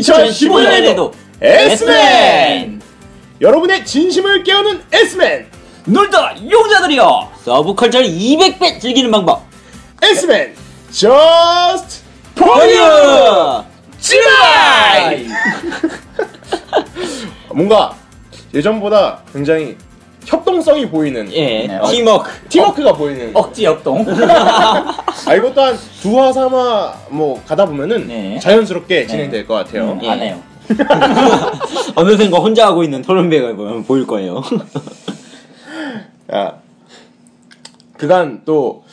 2015년에도 S맨! 여러분의 진심을 깨우는 S맨! 놀다 용자들이여 서브컬처를 200배 즐기는 방법 S맨! Just 포유 지라이! 뭔가 예전보다 굉장히 협동성이 보이는 예 네, 팀워크 팀워크가 보이는 억지 역동. 아 이것 또한 두화 삼화 뭐 가다 보면은 네. 자연스럽게 진행될 것 같아요 예. 안 해요. 어느샌가 혼자 하고 있는 토론백을 보면 보일 거예요 아, 그간 또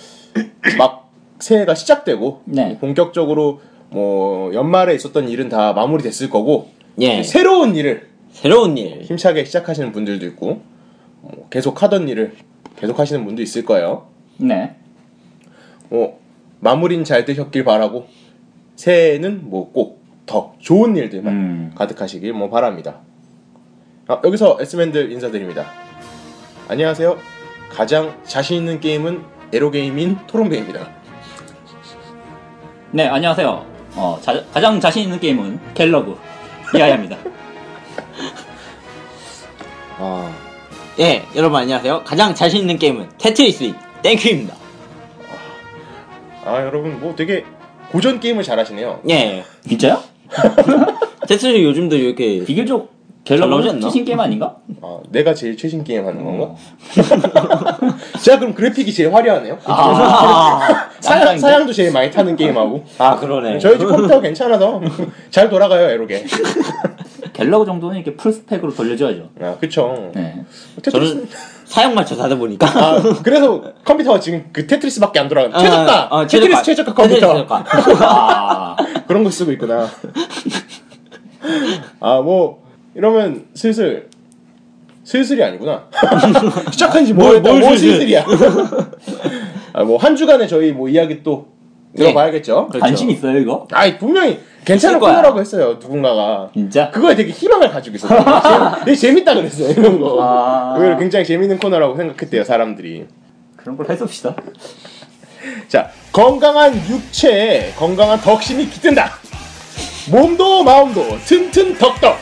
막 새해가 시작되고 네. 본격적으로 뭐 연말에 있었던 일은 다 마무리됐을 거고 예 새로운 일을 새로운 일 힘차게 시작하시는 분들도 있고 뭐 계속 하던 일을 계속 하시는 분도 있을 거예요. 네. 뭐 마무리는 잘 되셨길 바라고 새해에는 뭐 꼭 더 좋은 일들만 음. 가득하시길 뭐 바랍니다. 아, 여기서 S맨들 인사드립니다. 안녕하세요. 가장 자신 있는 게임은 에로 게임인 토론베입니다. 네, 안녕하세요. 어, 자, 가장 자신 있는 게임은 갤러그 이하야입니다. 아, 예 여러분 안녕하세요 가장 자신 있는 게임은 테트리스 땡큐입니다 아 여러분 뭐 되게 고전 게임을 잘하시네요. 예 진짜요? 테트리스 요즘도 이렇게 비교적 잘 나오지 갤러그 않나? 최신 게임 아닌가? 아, 내가 제일 최신 게임 하는 건가? 어. 제가 그럼 그래픽이 제일 화려하네요. 아, 사양? 사양도 제일 많이 타는 게임하고 아 그러네 저희 집 컴퓨터 괜찮아서 잘 돌아가요 갤러그. 갤러그 정도는 이렇게 풀 스펙으로 돌려줘야죠. 아 그쵸. 네. 테트리스. 저는 사양 맞춰서 하다 보니까 아 그래서 컴퓨터가 지금 그 테트리스밖에 안 돌아가. 아, 최저가. 아, 테트리스 최저가 컴퓨터. 최저가. 아, 그런 거 쓰고 있구나. 아뭐 이러면 슬슬 슬슬이 아니구나. 시작한지 뭘, 모르겠다. 뭘뭐 슬슬. 슬슬이야. 아 뭐 한 주간의 저희 뭐 이야기 또 들어봐야겠죠. 그렇죠. 관심 있어요, 이거? 아이 분명히 괜찮은 거야. 코너라고 했어요 누군가가. 진짜? 그거에 되게 희망을 가지고 있었어요. 되게 재밌다 그랬어요 이런 거. 아. 의외로 굉장히 재밌는 코너라고 생각했대요 사람들이. 그런 걸 해봅시다. 자, 건강한 육체에 건강한 덕심이 깃든다. 몸도 마음도 튼튼 덕덕.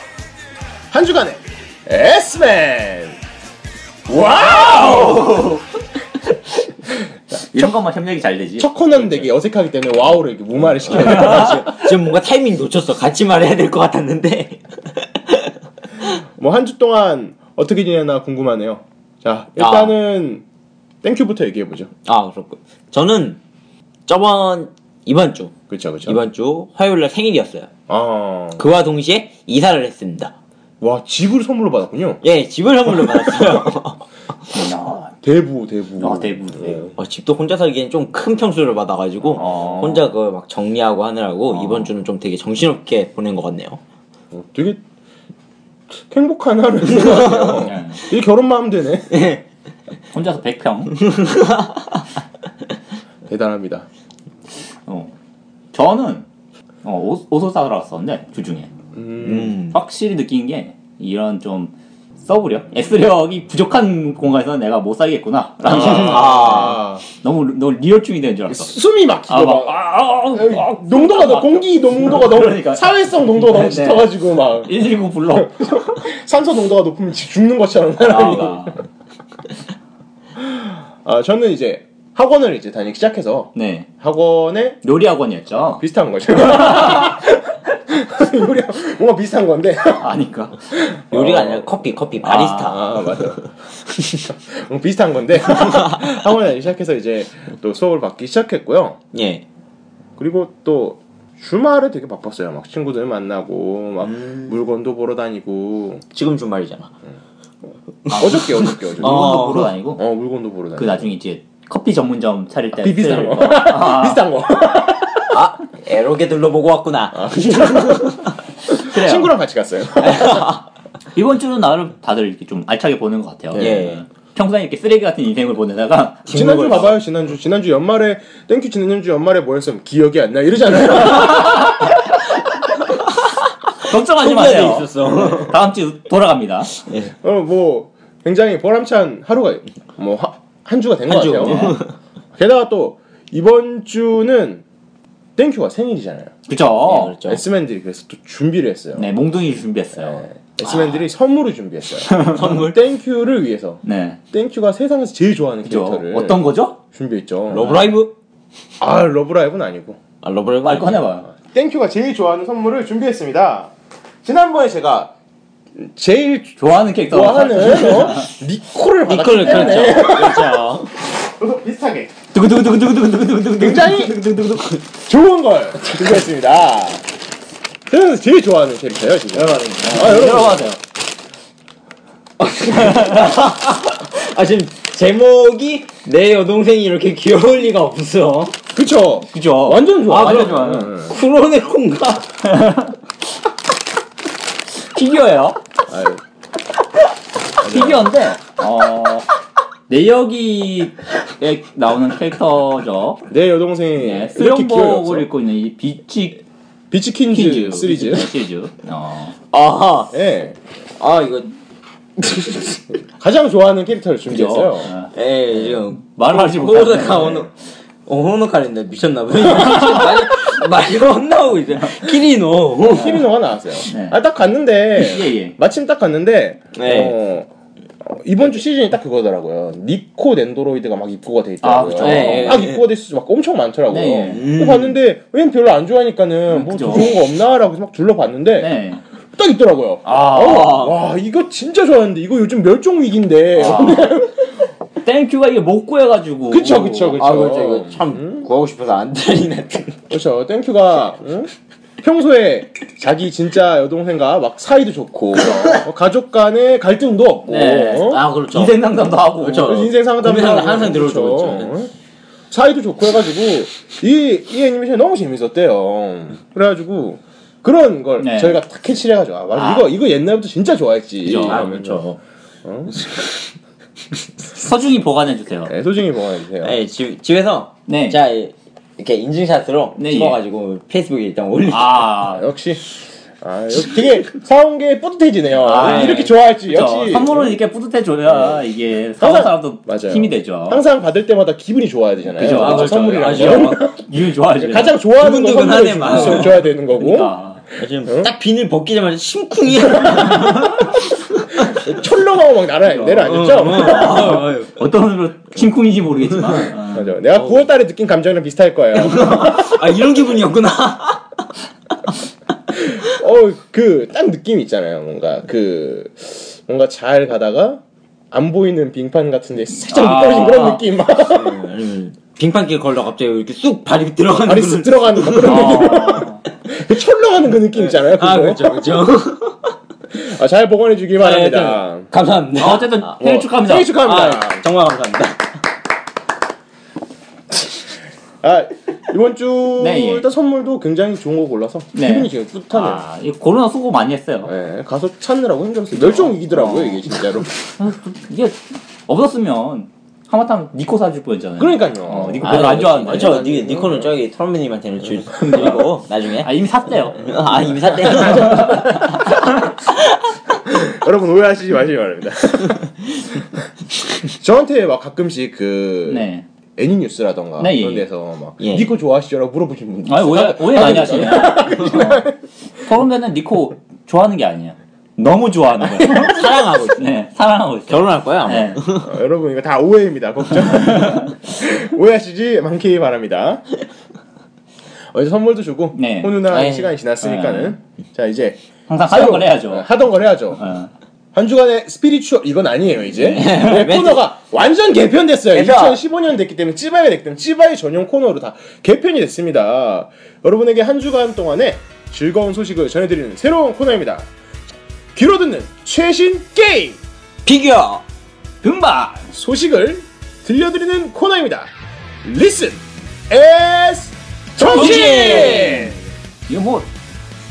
한 주간의 S맨. 와우! 이런 것만 협력이 잘 되지. 첫 코너는 되게 어색하기 때문에 와우를 이렇게 무마를 시켜야 돼요. 지금 뭔가 타이밍 놓쳤어 같이 말해야 될 것 같았는데 뭐 한 주 동안 어떻게 지내나 궁금하네요. 자, 일단은 땡큐부터 얘기해 보죠. 아 그렇군 저는 저번 이번 주 그렇죠, 그렇죠. 이번 주 화요일 날 생일이었어요 아, 그와 동시에 이사를 했습니다 와 집을 선물로 받았군요. 예 집을 선물로 받았어요 야, 대부, 대부. 아, 대부, 대부. 어, 집도 혼자 살기엔 좀 큰 평수를 받아가지고 어. 혼자 그걸 막 정리하고 하느라고 어. 이번 주는 좀 되게 정신없게 보낸 것 같네요 어, 되게 행복한 하루인 것 같아요. 네. 이게 결혼만 하면 되네. 혼자서 100평. 대단합니다. 어. 저는 어, 옷, 옷을 사러 갔었는데 주중에 음, 음. 확실히 느낀 게 이런 좀 서브력, S력이 부족한 공간에서 내가 못 살겠구나. 라는 생각이 아, 너무 너무 리얼충이 되는 줄 알았어. 숨이 막히고 아, 막, 막, 아, 아, 아, 아, 농도가 너, 막 공기 농도가 너무 그러니까. 사회성 농도가 너무 네, 네. 짙어가지고 막 119 불러. 산소 농도가 높으면 지- 죽는 것처럼. 아, 아, 저는 이제 학원을 이제 다니기 시작해서 네. 학원에 요리 학원이었죠. 비슷한 거죠. 우리 뭔가 비슷한 건데. 아니까. 요리가 어. 아니라 커피 커피 바리스타 아, 맞아. 뭐 비슷한 건데 학원에 다니기 시작해서 이제 또 수업을 받기 시작했고요. 예 그리고 또 주말에 되게 바빴어요. 막 친구들 만나고 막 음. 물건도 보러 다니고 지금 주말이잖아 어저께 어저께 어저께 어. 물건도 보러 다니고. 어 물건도 보러 다니고 그 나중에 이제 커피 전문점 차릴 때 비- 비슷한 쓸 거. 거. 아, 비슷한 거아 에로게 둘러보고 왔구나 그래요. 친구랑 같이 갔어요. 이번 주는 나름 다들 이렇게 좀 알차게 보는 것 같아요. 예. 평소에 이렇게 쓰레기 같은 인생을 보내다가 지난주 걸 봐봐요 지난주 지난주 연말에 땡큐 지난주 연말에 뭐 했으면 기억이 안 나 이러잖아요. 걱정하지 마세요. 있었어. 다음 주 돌아갑니다. 어, 뭐 굉장히 보람찬 하루가 뭐 한 주가 된 것. 같아요. 게다가 또 이번 주는 땡큐가 생일이잖아요. 그죠? 네, 그렇죠. S맨들이 그래서 또 준비를 했어요. 네, 몽둥이 준비했어요. 네. S맨들이 선물을 준비했어요. 선물 땡큐를 위해서. 네. 땡큐가 세상에서 제일 좋아하는 그죠? 캐릭터를 어떤 거죠? 준비했죠. 러브라이브? 아 러브라이브는 아니고 아 러브라이브 말 꺼내봐요. 땡큐가 제일 좋아하는 선물을 준비했습니다. 지난번에 제가 제일 좋아하는 캐릭터. 좋아하는 어? 니콜을 받았기 니콜을 때문에 그렇죠. 그렇죠. 저도 비슷하게 두구두구두구두구두구두구두구. 굉장히 좋은 걸 준비했습니다. 저는 제일 좋아하는 캐릭터예요 지금. 아 여러분 들어가세요. 아 지금 제목이 내 여동생이 이렇게 귀여울 리가 없어. 그쵸 그죠? 완전 좋아. 아, 완전. 좋아요. 응. 쿠로네콘가? 피규어예요. 아유, 피규어인데 어 내역이에 나오는 캐릭터죠. 내 여동생이 네. 수영복을 입고 있는 이 비치 비치 킨즈, 퀴즈 시리즈. 시리즈. 어. 아하. 예. 아 이거 가장 좋아하는 캐릭터를 준비했어요. 어. 에 지금 말을 하지 못하네. 호노카 호노 어 호노카인데 미쳤나봐. 말이 나오고 있어요. 키리노. 키리노가 나왔어요. 네. 아딱 갔는데 예, 예. 마침 딱 갔는데 네. 어, 어, 이번 주 시즌이 딱 그거더라고요. 니코 넨도로이드가 막 입고가 돼 아, 있더라고요. 그쵸. 네, 막 네. 입고가 돼 있어 막 엄청 많더라고요. 네. 음. 봤는데 왜냐면 별로 안 좋아하니까는 뭐 그죠. 좋은 거 없나라고 막 둘러봤는데 네. 딱 있더라고요. 아. 어, 와 이거 진짜 좋아하는데 이거 요즘 멸종 위기인데. 아. 땡큐가 이게 못 구해가지고. 그쵸 그쵸 그쵸. 아 그렇죠 이거 참 음? 구하고 싶어서 안달이네. 그렇죠. 땡큐가 응? 평소에 자기 진짜 여동생과 막 사이도 좋고 어, 가족 간의 갈등도 없고 네. 어? 아 그렇죠. 인생 상담도 하고. 그렇죠. 그래서 인생 상담도 고민 상담 하고, 항상 들어주고 그렇죠. 있죠. 어? 사이도 좋고 해가지고 이, 이 애니메이션이 너무 재밌었대요. 그래가지고 그런 걸 네. 저희가 다 캐치를 해가지고 아, 맞아 아. 이거 이거 옛날부터 진짜 좋아했지. 그죠. 아. 그렇죠. 서중히 보관해 주세요. 네, 소중히 보관해 주세요. 네, 집 집에서 네. 자 이 렇게 인증샷으로 네, 찍어가지고 페이스북에 일단 올리. 아, 아. 역시 아, 역시 되게 사온 게 뿌듯해지네요. 아, 이렇게 네. 좋아할지 그쵸. 역시 선물은 이렇게 뿌듯해줘야 이게 사온 사람도 맞아요. 힘이 되죠. 항상 받을 때마다 기분이 좋아야 되잖아요. 그죠. 아. 선물이라는? 건. 이유 좋아하죠. 가장 좋아하는 거 선물을 줘야 되는 거고 그러니까. 지금 응? 딱 비늘 벗기자마자 심쿵이야. 철렁하고 막 날아 내려앉았죠. 어, 어 떤 으로 심쿵인지 모르겠지만. 어. 맞아. 내가 9월달에 느낀 감정이랑 비슷할 거예요. 아 이런 기분이었구나. 어, 그 딱 느낌이 있잖아요. 뭔가 그 뭔가 잘 가다가 안 보이는 빙판 같은데 살짝 아. 미끄러진 그런 느낌. 막 빙판길 걸다 갑자기 이렇게 쑥 발이 들어가는 발이 쓱 들어가는 막 그런 느낌. 어. 그 철렁하는 그 느낌 있잖아요. 그거. 아 그렇죠 그렇죠. 아, 잘 보관해 주길 바랍니다. 네, 감사합니다. 아, 어쨌든 생일 축하합니다. 생일 축하합니다. 아, 정말 감사합니다. 아, 이번 주 네, 예. 일단 선물도 굉장히 좋은 거 골라서 네. 기분이 지금 뿌듯하네요. 아, 이 코로나 수고 많이 했어요. 네, 가서 찾느라고 힘들었어요. 멸종 위기더라고요, 이게 진짜로. 아, 이게 없었으면 하마터면 니코 사줄 뻔했잖아요. 그러니까요. 어, 니코 아, 별로 안 좋아하는데. 저 니, 니코는 저기 털매님한테는 줄 드리고 나중에. 아 이미 샀대요. 아 이미 샀대. 여러분 오해하시지 마시기 바랍니다. 저한테 막 가끔씩 그 네. 애니 뉴스라던가 네, 예, 그런 예. 데서 막 예. 니코 좋아하시죠라고 물어보신 분들 아 오해 오해 많이 하시네. 그런데는 니코 좋아하는 게 아니에요. 너무 좋아하는 거예요. 사랑하고 있어. 네, 사랑하고 있어요. 결혼할 거야. 아마. 네. 어, 여러분 이거 다 오해입니다. 걱정. 오해하시지 않기 바랍니다. 어제 선물도 주고 네. 훈훈한 아이. 시간이 지났으니까는 자 이제 항상 하던 새로- 걸 해야죠. 하던 걸 해야죠. 어. 한 주간의 spiritual 이건 아니에요 이제 네. 네, 코너가 완전 개편됐어요. 개편. 2015년 됐기 때문에 Zwei가 됐기 때문에 Zwei 전용 코너로 다 개편이 됐습니다. 여러분에게 한 주간 동안의 즐거운 소식을 전해드리는 새로운 코너입니다. 귀로 듣는 최신 게임 피규어. 금방 소식을 들려드리는 코너입니다. Listen as 정신. 이거 뭐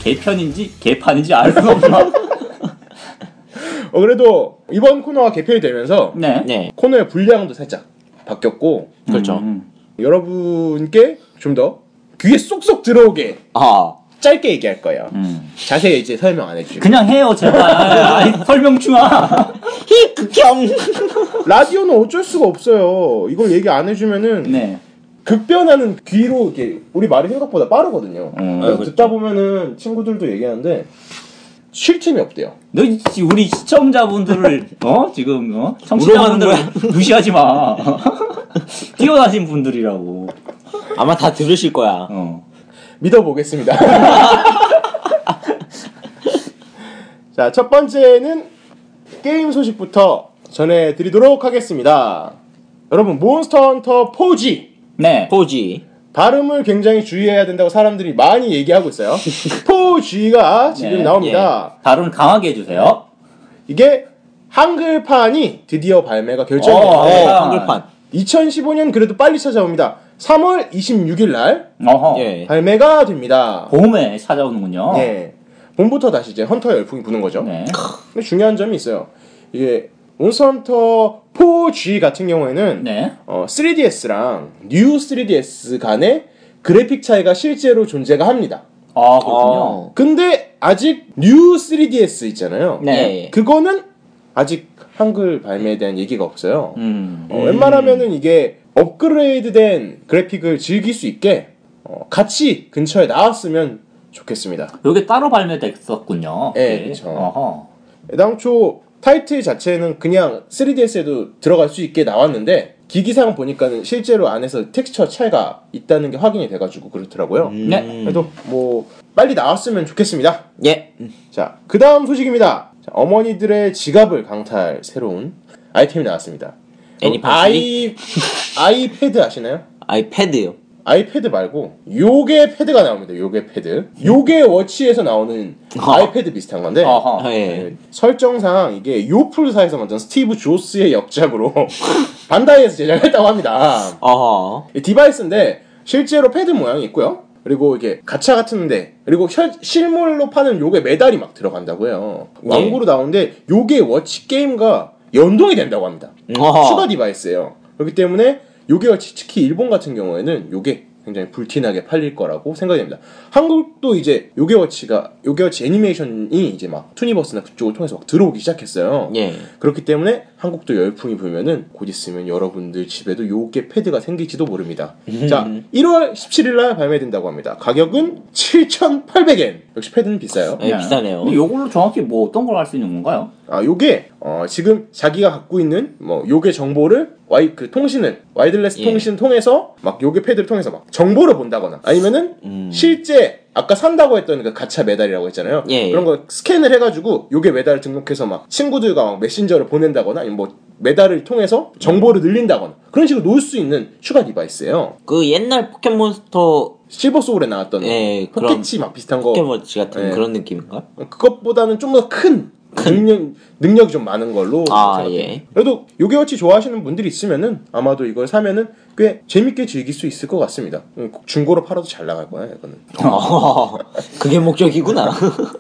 개편인지 개판인지 알 수 없나? 어 그래도 이번 코너가 개편이 되면서 네. 네. 코너의 분량도 살짝 바뀌었고 그렇죠. 음, 여러분께 좀 더 귀에 쏙쏙 들어오게 아. 짧게 얘기할 거예요. 음. 자세히 이제 설명 안 해주시고. 그냥 해요 제발. 아니, 설명 중아. 히 극혐. 라디오는 어쩔 수가 없어요. 이걸 얘기 안 해주면은 네. 급변하는 귀로 이렇게 우리 말이 생각보다 빠르거든요. 음. 그래서 듣다 보면은 친구들도 얘기하는데 쉴 틈이 없대요. 너 이- 우리 시청자분들을 어 지금 어 청취자분들을 무시하지 마. 뛰어나신 분들이라고. 아마 다 들으실 거야. 어. 믿어보겠습니다. 자, 첫 번째는 게임 소식부터 전해드리도록 하겠습니다. 여러분, 몬스터 헌터 4G. 네. 포지. 발음을 굉장히 주의해야 된다고 사람들이 많이 얘기하고 있어요. 4G가 지금 네, 나옵니다. 발음 강하게 해주세요. 이게 한글판이 드디어 발매가 어, 됐는데 어, 아. 한글판. 2015년 그래도 빨리 찾아옵니다. 3월 26일 날. 예. 발매가 됩니다. 봄에 찾아오는군요. 예. 봄부터 다시 이제 헌터 열풍이 부는 거죠. 네. 근데 중요한 점이 있어요. 이게 몬스터 헌터 4G 같은 경우에는 네. 어, 3DS랑 뉴 3DS 간의 그래픽 차이가 실제로 존재가 합니다. 아 그렇군요. 어. 근데 아직 뉴 3DS 있잖아요. 네. 예. 그거는 아직 한글 발매에 대한 얘기가 없어요. 음. 어, 웬만하면은 이게 업그레이드된 그래픽을 즐길 수 있게 어, 같이 근처에 나왔으면 좋겠습니다. 요게 따로 발매됐었군요. 예, 그쵸. 어허. 당초 타이틀 자체는 그냥 3DS에도 들어갈 수 있게 나왔는데 기기상 보니까는 실제로 안에서 텍스처 차이가 있다는 게 확인이 돼가지고 그렇더라고요. 음. 네. 그래도 뭐 빨리 나왔으면 좋겠습니다. 예. 자, 그 다음 소식입니다. 자, 어머니들의 지갑을 강탈 새로운 아이템이 나왔습니다. 애니팡 아이 아이패드 아시나요? 아이패드요. 아이패드 말고 요괴 패드가 나옵니다. 요괴 패드. 요괴 워치에서 나오는 어. 아이패드 비슷한 건데 어허. 예. 네, 설정상 이게 요플사에서 만든 스티브 조스의 역작으로 반다이에서 제작했다고 합니다. 어허. 이 device인데 실제로 패드 모양이 있고요. 그리고 이게 가차 같은데 그리고 셔- 실물로 파는 요괴 메달이 막 들어간다고 해요. 광고로 나오는데 요괴 워치 게임과 연동이 된다고 합니다. 어허. 추가 device예요. 그렇기 때문에 요괴 워치 특히 일본 같은 경우에는 요게 굉장히 불티나게 팔릴 거라고 생각이 됩니다. 한국도 이제 요괴 워치가 요괴 워치 애니메이션이 이제 막 투니버스나 그쪽을 통해서 막 들어오기 시작했어요. 예. 그렇기 때문에 한국도 열풍이 불면은 곧 있으면 여러분들 집에도 요괴 패드가 생길지도 모릅니다. 자, 1월 17일 날 발매된다고 합니다. 가격은 7,800엔. 역시 패드는 비싸요. 예, 비싸네요. 근데 요걸로 정확히 뭐 어떤 걸 할 수 있는 건가요? 아, 요게 어, 지금 자기가 갖고 있는 뭐 요괴 정보를 와이 그 통신을 wireless 예. 통신 통해서 막 요괴 패드를 통해서 막 정보를 본다거나 아니면은 음. 실제 아까 산다고 했던 그 가차 메달이라고 했잖아요. 예, 예. 그런 거 스캔을 해가지고 요괴 메달을 등록해서 막 친구들과 막 메신저를 보낸다거나 아니면 뭐 메달을 통해서 정보를 늘린다거나 그런 식으로 놓을 수 있는 추가 device예요. 그 옛날 포켓몬스터 실버 소울에 나왔던 예, 포켓치 막 비슷한 거 포켓몬치 같은 예. 그런 느낌인가? 그것보다는 좀 더 큰 능력, 능력이 좀 많은 걸로 아. 예. 그래도 요괴워치 좋아하시는 분들이 있으면은 아마도 이걸 사면은 꽤 재밌게 즐길 수 있을 것 같습니다. 음, 중고로 팔아도 잘 나갈 거야 이거는. 어, 그게 목적이구나.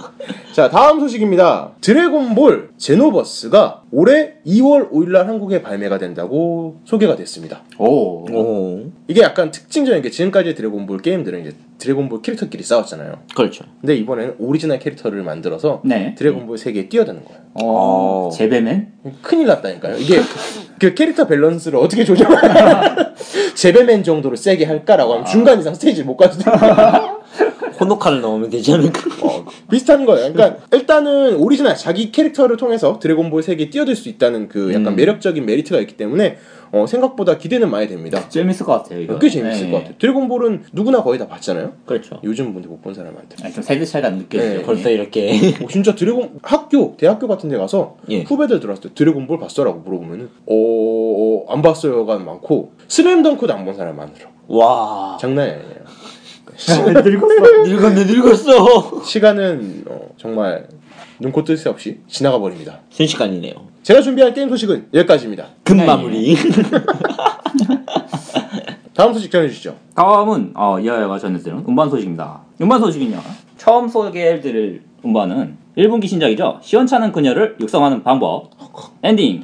자 다음 소식입니다. 드래곤볼 제노버스가 올해 2월 5일날 한국에 발매가 된다고 소개가 됐습니다. 오. 오, 이게 약간 특징적인 게 지금까지 드래곤볼 게임들은 이제 드래곤볼 캐릭터끼리 싸웠잖아요. 그렇죠. 근데 이번에는 오리지널 캐릭터를 만들어서 네. 드래곤볼 세계에 뛰어드는 거예요. 어. 어. 재배맨? 큰일 났다니까요. 이게 그 캐릭터 밸런스를 어떻게 조정하냐. 제배맨 정도로 세게 할까라고 하면 중간 이상 스테이지를 못 가도 돼. 호노카를 넣으면 되지 않을까? 어, 비슷한 거예요. 그러니까 일단은 오리지널 자기 캐릭터를 통해서 드래곤볼 세계에 뛰어들 수 있다는 그 약간 음. 매력적인 메리트가 있기 때문에 어, 생각보다 기대는 많이 됩니다. 재밌을 것 같아요, 이거. 꽤 재밌을 네. 것 같아요. 드래곤볼은 누구나 거의 다 봤잖아요. 그렇죠. 요즘 분들 못본 사람 많대. 아니, 좀 세대 차이가 느껴지죠. 네, 벌써 이렇게 어, 진짜 드래곤 학교 대학교 같은 데 가서 예. 후배들 들어왔을 때 드래곤볼 봤어라고 물어보면은 어, 안 봤어요가 많고 슬램덩크도 안 본 사람 많더라고. 와 장난이 아니에요. 늙었어. 늙었네 늙었어. 시간은 어, 정말 눈코 뜰 새 없이 지나가 버립니다. 순식간이네요. 제가 준비한 게임 소식은 여기까지입니다. 금 네. 마무리. 다음 소식 전해주시죠. 다음은 어, 이하야가 전해드리는 음반 소식입니다. 음반 소식은요. 처음 소개해드릴 음반은 일분기 신작이죠. 시원찮은 그녀를 육성하는 방법. 엔딩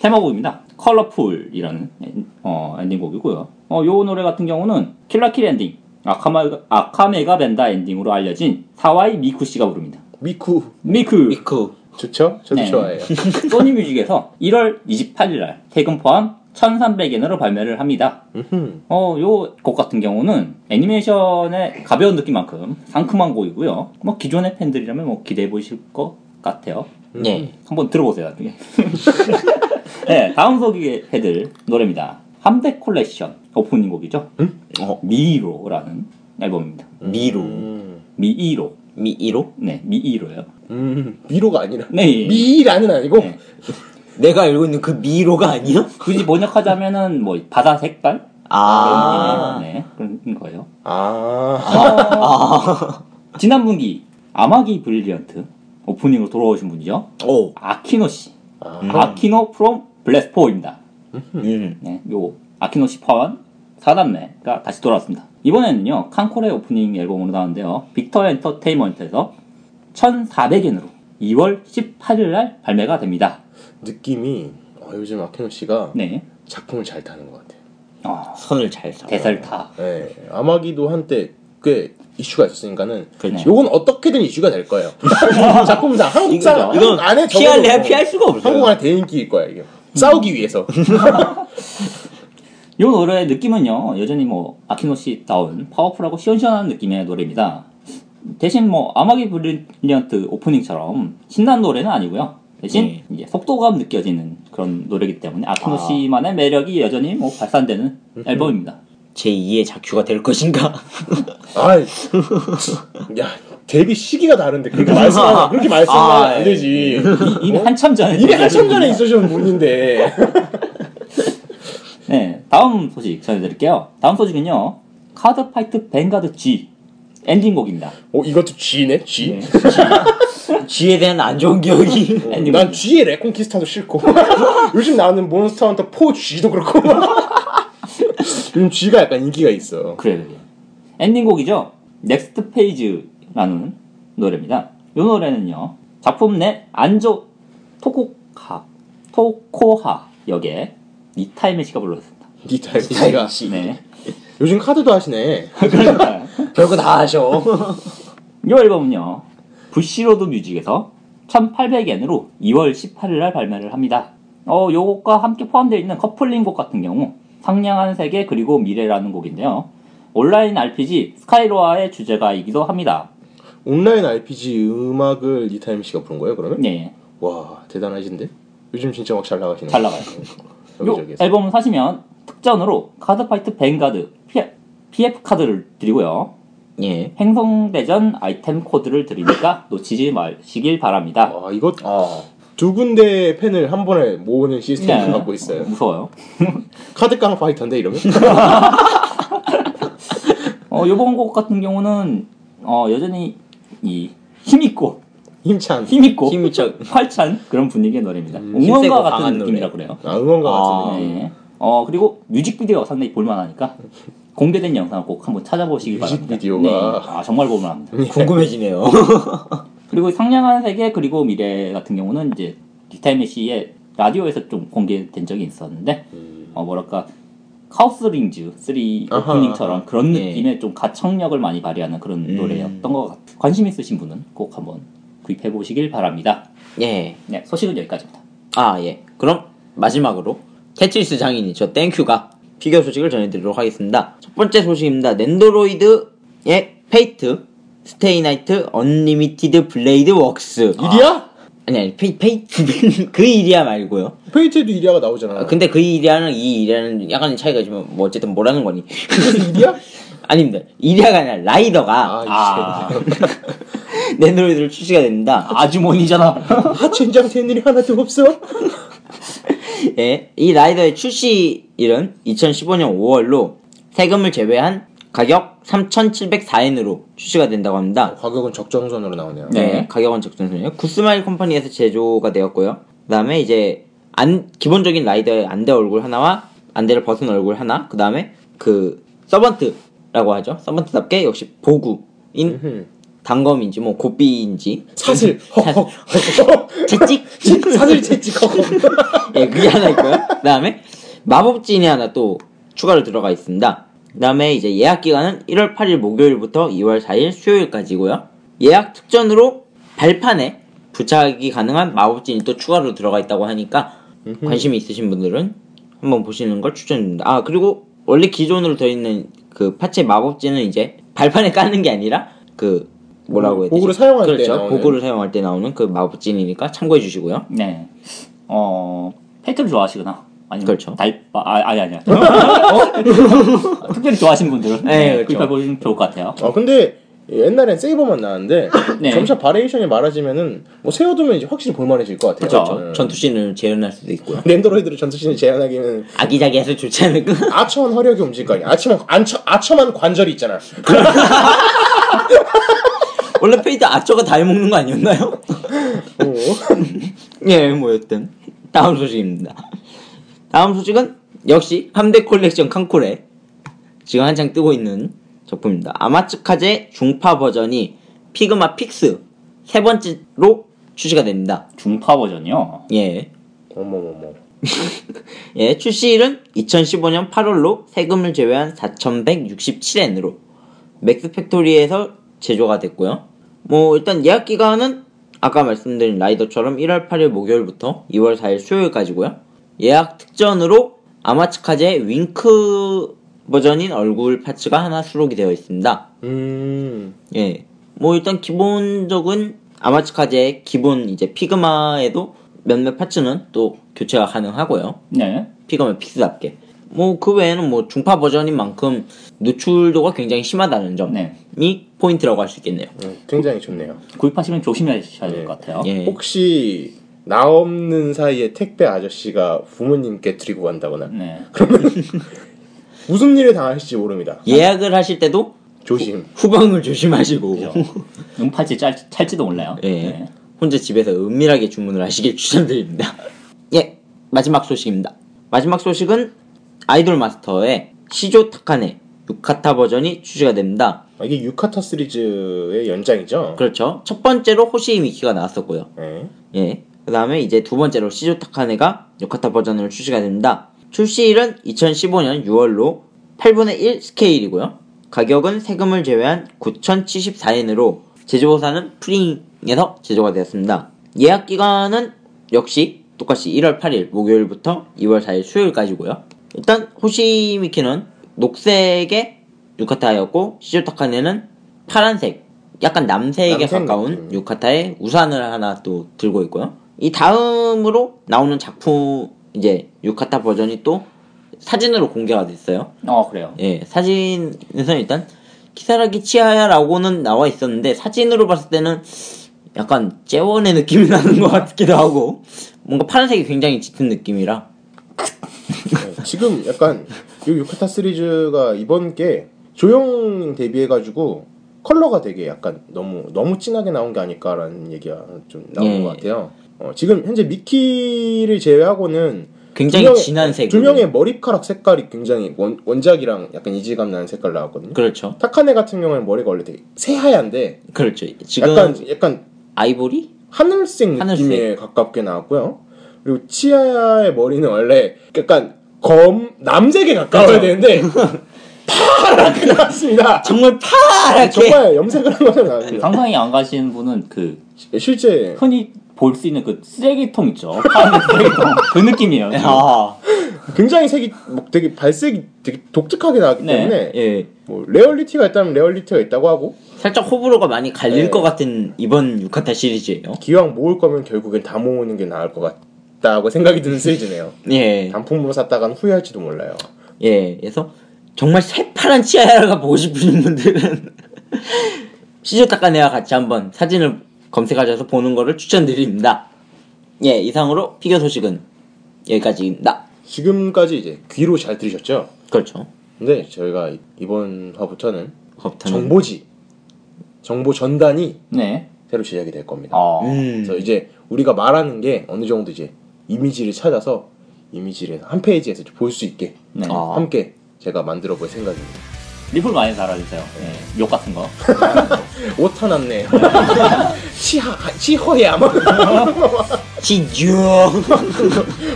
테마곡입니다. Colorful이라는 엔- 어, 엔딩곡이고요. 어, 요 노래 같은 경우는 킬라킬 엔딩 아카마, 아카메가 벤다 엔딩으로 알려진 사와이 미쿠 씨가 부릅니다. 미쿠 미쿠! 미쿠. 좋죠? 저도 네. 좋아해요. 소니 뮤직에서 1월 28일 날 태금 포함 1,300엔으로 발매를 합니다. 어, 요 곡 같은 경우는 애니메이션의 가벼운 느낌만큼 상큼한 곡이고요. 뭐 기존의 팬들이라면 뭐 기대해 보실 것 같아요. 예. 한번 들어보세요. 나중에. 네, 다음 소개해드릴 노래입니다. 함대 콜렉션 오프닝 곡이죠. 어, 미이로라는 앨범입니다. 미로. 음. 미이로. 미이로? 네, 미이로요. 음, 미로가 아니라 네. 미라는 아니고 네. 내가 알고 있는 그 미로가 아니야? 굳이 번역하자면은 뭐 바다 색깔 아. 네, 그런 거예요. 아, 지난 분기 아마기 브릴리언트 오프닝으로 돌아오신 분이죠. 오. 아키노 씨. 아. 아키노 from bless4입니다. 음. 네, 요 아키노 씨 포함한 4단매가 다시 돌아왔습니다. 이번에는요, 칸코레 오프닝 앨범으로 나왔는데요. 빅터 엔터테인먼트에서 1,400엔으로 2월 18일 날 발매가 됩니다. 느낌이 어, 요즘 아키노 씨가 네. 작품을 잘 타는 것 같아요. 어, 선을 잘 사. 대설타. 네, 아마기도 한때 꽤 이슈가 있었으니까는 그렇지. 요건 어떻게든 이슈가 될 거예요. 작품상 한국상 이거- 한국 이건 안에 피할래야 피할 수가 없어요. 한국 안에 대인기일 거야 이게. 싸우기 위해서. 요 노래의 느낌은요, 여전히 뭐, 아키노 씨다운 파워풀하고 시원시원한 느낌의 노래입니다. 대신 뭐, 아마기 브릴리언트 오프닝처럼 신나는 노래는 아니고요. 대신 네. 이제 속도감 느껴지는 그런 노래이기 때문에 아키노 아. 매력이 여전히 뭐 발산되는 앨범입니다. 제2의 자큐가 될 것인가? 아, 야 데뷔 시기가 다른데 그렇게 말씀하면 그렇게 말씀하면 아, 안 되지. 이- 이미 한참 전에 이미 한참 전에. 있으신 분인데. 네, 다음 소식 전해드릴게요. 다음 소식은요, 카드 파이트 뱅가드 G 엔딩곡입니다. 어 이것도 G네 G. G에 대한 안 좋은 기억이. 엔딩곡. 난 G의 레콘키스타도 싫고 요즘 나오는 몬스터 헌터 4 G도 그렇고 요즘 G가 약간 인기가 있어. 그래요. 그래요. 엔딩곡이죠. Next Page라는 노래입니다. 이 노래는요. 작품 내 안조 토코하 토코하 역의 니타 에미 씨가 불렀습니다. 니타 에미 씨가 네. 요즘 카드도 하시네. 별거 다 하셔. 이 앨범은요. 부시로드 뮤직에서 1,800엔으로 2월 18일 날 발매를 합니다. 어, 요곡과 함께 포함되어 있는 커플링 곡 같은 경우 상냥한 세계 그리고 미래라는 곡인데요. 온라인 RPG 스카이로아의 주제가이기도 합니다. 온라인 RPG 음악을 니타 에미 씨가 부른 거예요 그러면? 네. 와 대단하신데? 요즘 진짜 막 잘 나가시는 잘 나가요. 요. 앨범을 사시면 특전으로 카드파이트 뱅가드 PF 카드를 드리고요. 예. 행성대전 아이템 코드를 드리니까 놓치지 마시길 바랍니다. 와 이거 어. 두 군데 팬을 한 번에 모으는 시스템을 네. 갖고 있어요. 무서워요. 카드깡 파이터인데 이러면? 어, 요번 곡 같은 경우는 어, 여전히 이 힘있고 힘찬. 힘있고 저 활찬 그런 분위기의 노래입니다. 힘세고 응원가 같은 느낌이라. 그래요. 아 응원가 아. 같은데. 네. 어 그리고 뮤직비디오 상당히 볼만하니까 공개된 영상을 꼭 한번 찾아보시길 바랍니다. 뮤직비디오가- 네. 아 정말 볼만합니다. 궁금해지네요. 그리고 상냥한 세계 그리고 미래 같은 경우는 이제 니타 에미 씨의 라디오에서 좀 공개된 적이 있었는데 어 뭐랄까 카오스 링즈 3 아하, 오프닝처럼 그런 예. 느낌의 좀 가창력을 많이 발휘하는 그런 음. 노래였던 것 같아요. 관심 있으신 분은 꼭 한번 구입해 보시길 바랍니다. 예. 네 소식은 여기까지입니다. 아, 예. 그럼 마지막으로 테트리스 장인이죠. 땡큐가 피규어 소식을 전해드리도록 하겠습니다. 첫 번째 소식입니다. 넨도로이드의 Fate stay night Unlimited Blade Works. 이리야? 아니 아니 페이 Fate 그 이리야 말고요. Fate에도 이리야가 나오잖아. 아, 근데 그 이리야는 이 이리야는 약간 차이가 있지만 뭐 어쨌든 뭐라는 거니? 이리야? 아닙니다. 이리야가 아니라 라이더가 아, 아 넨도로이드로 출시가 됩니다. 아주머니잖아. 아 젠장 된 일이 하나도 없어. 예, 이 라이더의 출시일은 2015년 5월로 세금을 제외한 가격 3,704엔으로 출시가 된다고 합니다. 가격은 적정선으로 나오네요. 네, 네. 가격은 적정선이에요. 굿스마일 컴퍼니에서 제조가 되었고요. 그 다음에 이제 안, 기본적인 라이더의 안대 얼굴 하나와 안대를 벗은 얼굴 하나, 그 다음에 그 서번트라고 하죠. 서번트답게 역시 보구인. 단검인지 뭐 고삐인지 사슬. 헉헉. 채찍 사슬 채찍. 헉헉. 예, 그게 하나 있고요. 그 다음에 마법진이 하나 또 추가로 들어가 있습니다. 그다음에 이제 예약 기간은 1월 8일 목요일부터 2월 4일 수요일까지고요. 예약 특전으로 발판에 부착이 가능한 마법진이 또 추가로 들어가 있다고 하니까 관심이 있으신 분들은 한번 보시는 걸 추천드립니다. 아 그리고 원래 기존으로 더 있는 그 파체 마법진은 이제 발판에 까는 게 아니라 그 뭐라고 해야 되지? 고구를 사용할 때 그렇죠. 나오는. 보구를 사용할 때 나오는 그 마법진이니까 참고해 주시고요. 네. 어, Fate를 좋아하시거나 아니면 그렇죠. 달빠 아 아니 아니야. 어? 특별히 좋아하시는 분들은 네, 네, 그렇죠. 구입해 보시면 좋을 것 같아요. 어 근데 옛날엔 세이버만 나왔는데 네. 점차 바리에이션이 많아지면은 뭐 세워두면 이제 확실히 볼만해질 것 같아요. 그렇죠. 음. 전투씬을 재현할 수도 있고요. 넨도로이드로 전투씬을 재현하기는 아기자기해서 좋지 않을까? 아처만 화력이 움직일 거 아니야. 아처, 아처만 관절이 있잖아. 원래 Fate 아처가 다 해먹는 거 아니었나요? 오. 예, 뭐였든 다음 소식입니다. 다음 소식은 역시 함대 콜렉션 칸코레 지금 한창 뜨고 있는 작품입니다. 아마츠카제 중파 버전이 피그마 픽스 세 번째로 출시가 됩니다. 중파 버전이요. 예. 어머머머. 예, 출시일은 2015년 8월로 세금을 제외한 4,167엔으로 맥스 팩토리에서 제조가 됐고요. 뭐 일단 예약 기간은 아까 말씀드린 라이더처럼 1월 8일 목요일부터 2월 4일 수요일까지고요. 예약 특전으로 아마츠카제 윙크 버전인 얼굴 parts가 하나 수록이 되어 있습니다. 음. 예. 뭐 일단 기본적인 아마츠카제 기본 이제 피그마에도 몇몇 parts는 또 교체가 가능하고요. 네. 피그마 픽스답게. 뭐 그 외에는 뭐 중파 버전인 만큼 노출도가 굉장히 심하다는 점이 네. 포인트라고 할 수 있겠네요. 음, 굉장히 좋네요. 구입하시면 조심하셔야 될 네. 것 같아요. 예. 혹시 나 없는 사이에 택배 아저씨가 부모님께 드리고 간다거나 네. 무슨 일을 당하실지 모릅니다. 예약을 하실 때도 조심. 후 방을 조심하시고 그죠. 음파지 짤, 찰지도 몰라요. 예. 네. 혼자 집에서 은밀하게 주문을 하시길 추천드립니다. 예, 마지막 소식입니다. 마지막 소식은 아이돌 마스터의 시조 타카네 유카타 버전이 출시가 됩니다. 아, 이게 유카타 시리즈의 연장이죠? 그렇죠. 첫 번째로 호시이 미키가 나왔었고요. 네. 예. 그 다음에 이제 두 번째로 시조 타카네가 유카타 버전으로 출시가 됩니다. 출시일은 2015년 6월로 8분의 1 스케일이고요. 가격은 세금을 제외한 9,074엔으로 제조사는 프링에서 제조가 되었습니다. 예약 기간은 역시 똑같이 1월 8일 목요일부터 2월 4일 수요일까지고요. 일단 호시미키는 녹색의 유카타였고 시조타카네는 파란색, 약간 남색에 남색 가까운 느낌. 유카타에 우산을 하나 또 들고 있고요. 이 다음으로 나오는 작품 이제 유카타 버전이 또 사진으로 공개가 됐어요. 어, 그래요. 예, 사진에서 일단 키사라기 치아야라고는 나와 있었는데 사진으로 봤을 때는 약간 째원의 느낌이 나는 것 같기도 하고 뭔가 파란색이 굉장히 짙은 느낌이라 네, 지금 약간 이 유카타 시리즈가 이번 게 조용 데뷔해가지고 컬러가 되게 약간 너무 너무 진하게 나온 게 아닐까라는 얘기가 좀 나오는 예. 것 같아요. 어, 지금 현재 미키를 제외하고는 굉장히 두 진한 색으로 두 명의 머리카락 색깔이 굉장히 원, 원작이랑 약간 이질감 나는 색깔 나왔거든요. 그렇죠, 타카네 같은 경우는 머리가 원래 되게 새하얀데 그렇죠. 지금 약간 약간 아이보리 하늘색 하늘색. 느낌에 가깝게 나왔고요. 그리고 치아의 머리는 원래 약간 검 남색에 가까워야. 되는데 파랗게 나왔습니다. 정말 파랗게 정말 염색을 한 것처럼 나왔습니다. 상상이 안 가시는 분은 그 실제 흔히 볼 수 있는 그 쓰레기통 있죠. 파란 쓰레기통. 그 느낌이에요. 아, 굉장히 색이 뭐 되게 발색이 되게 독특하게 나왔기 네. 때문에 예. 뭐 리얼리티가 있다면 리얼리티가 있다고 하고 살짝 호불호가 많이 갈릴 네. 것 같은 이번 유카타 시리즈예요. 기왕 모을 거면 결국엔 다 모으는 게 나을 것 같 다고 생각이 드는 시리즈네요. 예. 단품으로 샀다간 후회할지도 몰라요. 예, 그래서 정말 새파란 치아야가 보고 싶으신 분들은 시즈 타카네와 같이 한번 사진을 검색하셔서 보는 거를 추천드립니다. 예, 이상으로 피겨 소식은 여기까지입니다. 지금까지 이제 귀로 잘 들으셨죠? 그렇죠. 근데 저희가 이- 이번 화부터는 겁타는. 정보지 정보 전단이 네. 새로 시작이 될 겁니다. 어. 음. 그래서 이제 우리가 말하는 게 어느 정도 이제 이미지를 찾아서 이미지를 한 페이지에서 볼 수 있게 네. 아. 함께 제가 만들어 볼 생각입니다. 리플 많이 달아주세요. 네. 욕 같은 거. 오타 났네. 치하 치허야 막 지주.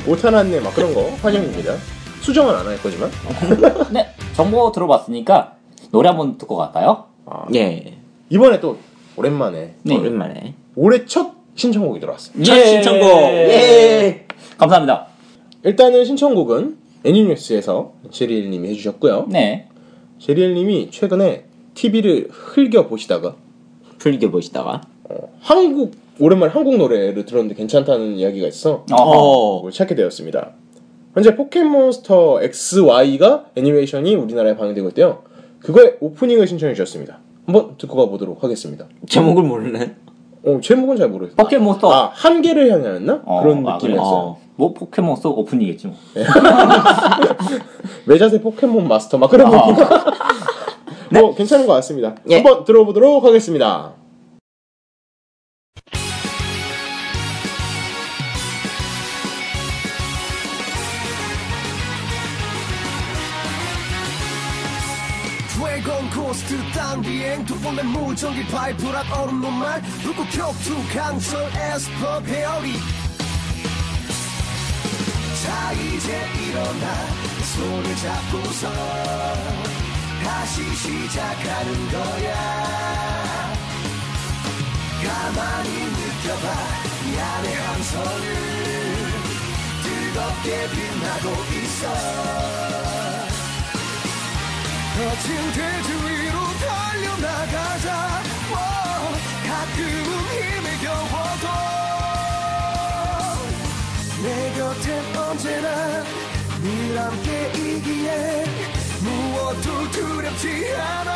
오타 났네 막 그런 거 환영입니다. 수정은 안 할 거지만 네. 정보 들어봤으니까 노래 한번 듣고 갈까요? 예. 이번에 또 오랜만에 네. 오랜만에. 올해 첫 신청곡이 들어왔어요. 첫 신청곡. 예. 감사합니다. 일단은 신청곡은 애니뉴스에서 제리엘님이 해주셨고요. 네. 제리엘님이 최근에 TV를 흘겨 보시다가 풀게 보시다가. 한국 오랜만에 한국 노래를 들었는데 괜찮다는 이야기가 있어. 그걸 찾게 되었습니다. 현재 포켓몬스터 XY가 애니메이션이 우리나라에 방영되고 있대요. 그거의 오프닝을 신청해 주셨습니다. 한번 듣고 가보도록 하겠습니다. 제목을 모르네. 어, 제목은 잘 모르겠어요. 포켓몬스터. 아, 한계를 향하였나? 어, 그런 아, 느낌이었어요. 어. 뭐 포켓몬스터 오프닝이겠지 뭐. 외자세 포켓몬 마스터 막 그런 아. 느낌. 뭐 괜찮은 것 같습니다. 예. 한번 들어보도록 하겠습니다. 비행 두 번의 무전기 파이프락 얼음 논말 불꽃 격투 강철 에스퍼 페어리 자 이제 일어나. 손을 잡고서 다시 시작하는 거야. 가만히 느껴봐. 이 안의 함선을 뜨겁게 빛나고 있어. 거친 대지 위로 달려나가자. 워, 가끔은 힘을 겨워도. 내 곁엔 언제나 늘 함께 이기에 무엇도 두렵지 않아.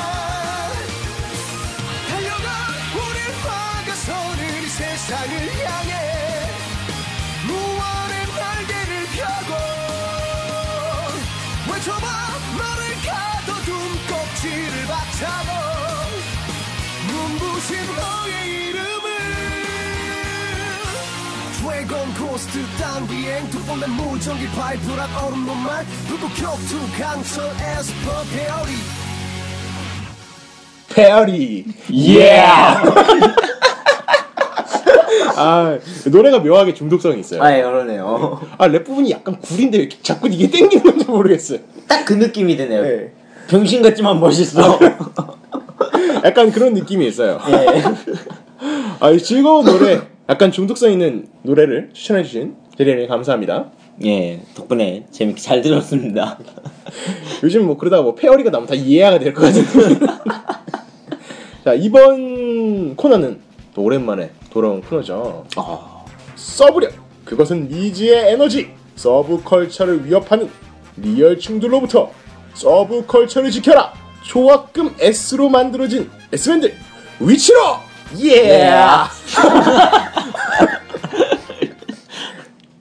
달려가 우릴 막아서는 이 세상을 향해 ghost 땅 비행 독 벌레 물 전기 바위 풀 악 얼음 normal 불꽃 격투 강철 esper fairy fairy. 예. 아, 노래가 묘하게 중독성이 있어요. 아, 예, 그러네요. 아, 랩 부분이 약간 구린데 왜 자꾸 이게 땡기는 건지 모르겠어요. 딱 그 느낌이 드네요. 네. 병신 같지만 멋있어. 약간 그런 느낌이 있어요. 예. 아, 이 즐거운 노래, 약간 중독성 있는 노래를 추천해주신 제리님 감사합니다. 예, 덕분에 재밌게 잘 들었습니다. 요즘 뭐 그러다가 뭐 fairy가 나오면 다 이해가 될 것 같은데. 자, 이번 코너는 또 오랜만에 돌아온 코너죠. 아, 서브력! 그것은 미지의 에너지! subculture를 위협하는 리얼충들로부터 subculture를 지켜라! 초합금 S로 만들어진 S밴드 위치로! 예!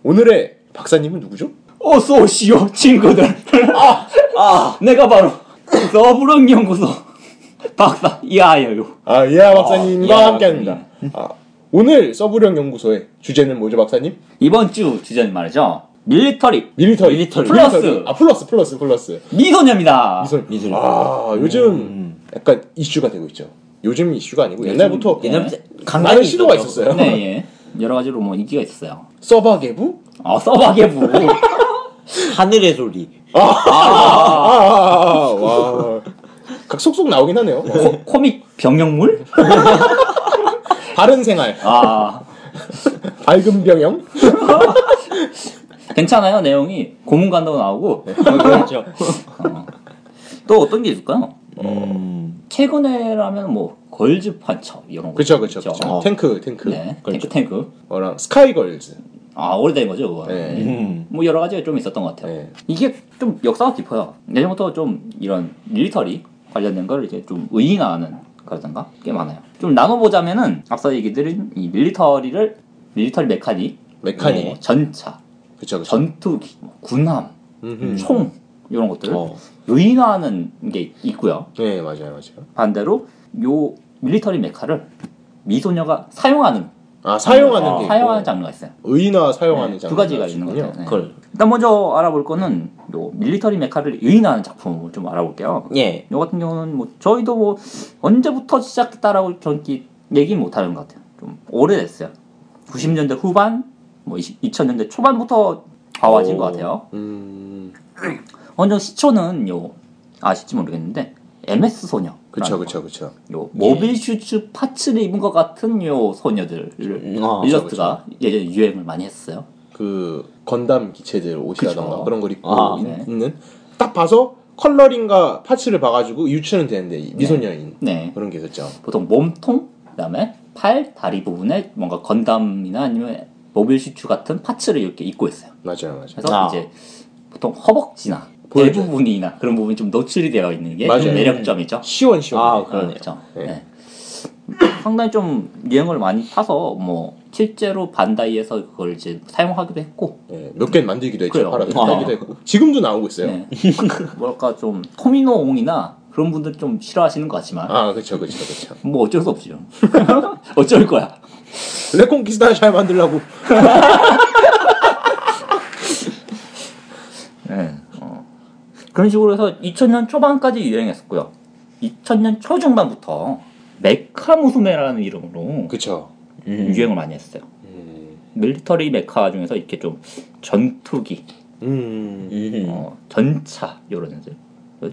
오늘의 박사님은 누구죠? 어서 오시오 친구들. 아, 아, 내가 바로 서브력 연구소 박사 이하여요. 아, 이하 박사님과 이하 함께합니다. 아, 오늘 서브력 연구소의 주제는 뭐죠, 박사님? 이번 주 주제는 말이죠. military military. military. 플러스. military. 아, 플러스, 플러스, 플러스. 미소녀입니다. 미소, 미소녀. 아, 요즘 약간 이슈가 되고 있죠. 요즘 이슈가 아니고 옛날부터 옛날부터 많은 강간이 시도가. 있었어요. 네, 예. 여러 가지로 뭐 인기가 있었어요. 서바게부? 아, 서바게부. 하늘의 소리. 아, 아, 아, 와. 각 속속 나오긴 하네요. 어. 코, 코믹 병영물? 바른 생활, 아, 밝은 병영. 괜찮아요. 내용이 고문 간다고 나오고. 그렇죠. 또 어떤 게 있을까요? 음, 최근에라면 뭐 걸즈 판처 이런 거. 그쵸, 그쵸. 그쵸. 어. 탱크, 탱크. 네. 탱크 탱크. 어랑 스카이걸즈. 아 오래된 거죠. 그거. 네. 음. 뭐 여러 가지가 좀 있었던 것 같아요. 네. 이게 좀 역사가 깊어요. 예전부터 좀 이런 military 관련된 걸 이제 좀 의인화하는 거라든가 꽤 많아요. 좀 나눠보자면은 앞서 얘기 드린 이 military를 military mechanic, mechanic. 뭐 전차, 그쵸, 그쵸. 전투기, 뭐 군함, 음흠. 총 이런 것들을 어. 의인화하는 게 있고요. 네, 맞아요, 맞아요. 반대로 요 밀리터리 메카를 미소녀가 사용하는 아, 사용하는 어, 게. 사용하는 장르가 있어요. 의인화 사용하는 네, 장르. 두 가지가 있는 것 같아요. 네. 그걸. 일단 먼저 알아볼 거는 요 밀리터리 메카를 의인화하는 작품을 좀 알아볼게요. 예. 요 같은 경우는 뭐 저희도 뭐 언제부터 시작했다라고 정확히 얘기 못 하는 것 같아요. 좀 오래됐어요. 90년대 후반, 뭐 2000년대 초반부터 봐와진 것 같아요. 음, 먼저 시초는 요 아실지 모르겠는데 MS 소녀. 그쵸 그쵸 그쵸. 요 모빌 슈즈 파츠를 입은 것 같은 요 소녀들을 아, 일러스트가 예전에 유행을 많이 했어요. 그 건담 기체들 옷이라던가 그쵸. 그런걸 입고 아, 있- 네. 있는 딱 봐서 coloring과 parts를 봐가지고 유추는 되는데 이 미소녀인 네. 그런 게 있었죠. 보통 몸통, 그다음에 팔, 다리 부분에 뭔가 건담이나 아니면 mobile suits 같은 parts를 이렇게 입고 있어요. 맞아요 맞아요. 그래서 아. 이제 보통 허벅지나. 배 부분이나 그런 부분이 좀 노출이 되어 있는 게 맞아요. 좀 매력점이죠. 시원 시원. 아, 아, 그러네요. 그렇죠. 네. 네. 상당히 좀 유행을 많이 타서 뭐 실제로 반다이에서 그걸 이제 사용하기도 했고 예, 몇 개는 만들기도 했죠. 그래요. 팔아서 아. 팔기도 했고 지금도 나오고 있어요. 네. 뭐랄까 좀 토미노옹이나 그런 분들 좀 싫어하시는 것 같지만 아 그쵸 그쵸 그쵸. 뭐 어쩔 수 없죠. 어쩔 거야. 레콘키스타 잘 만들라고. 네. 어. 그런 식으로 해서 2000년 초반까지 유행했었고요. 2000년 초중반부터 메카 무스메라는 이름으로 그쵸. 유행을 많이 했어요. 음. 밀리터리 메카 중에서 이렇게 좀 전투기, 음. 음. 어, 전차 이런 애들,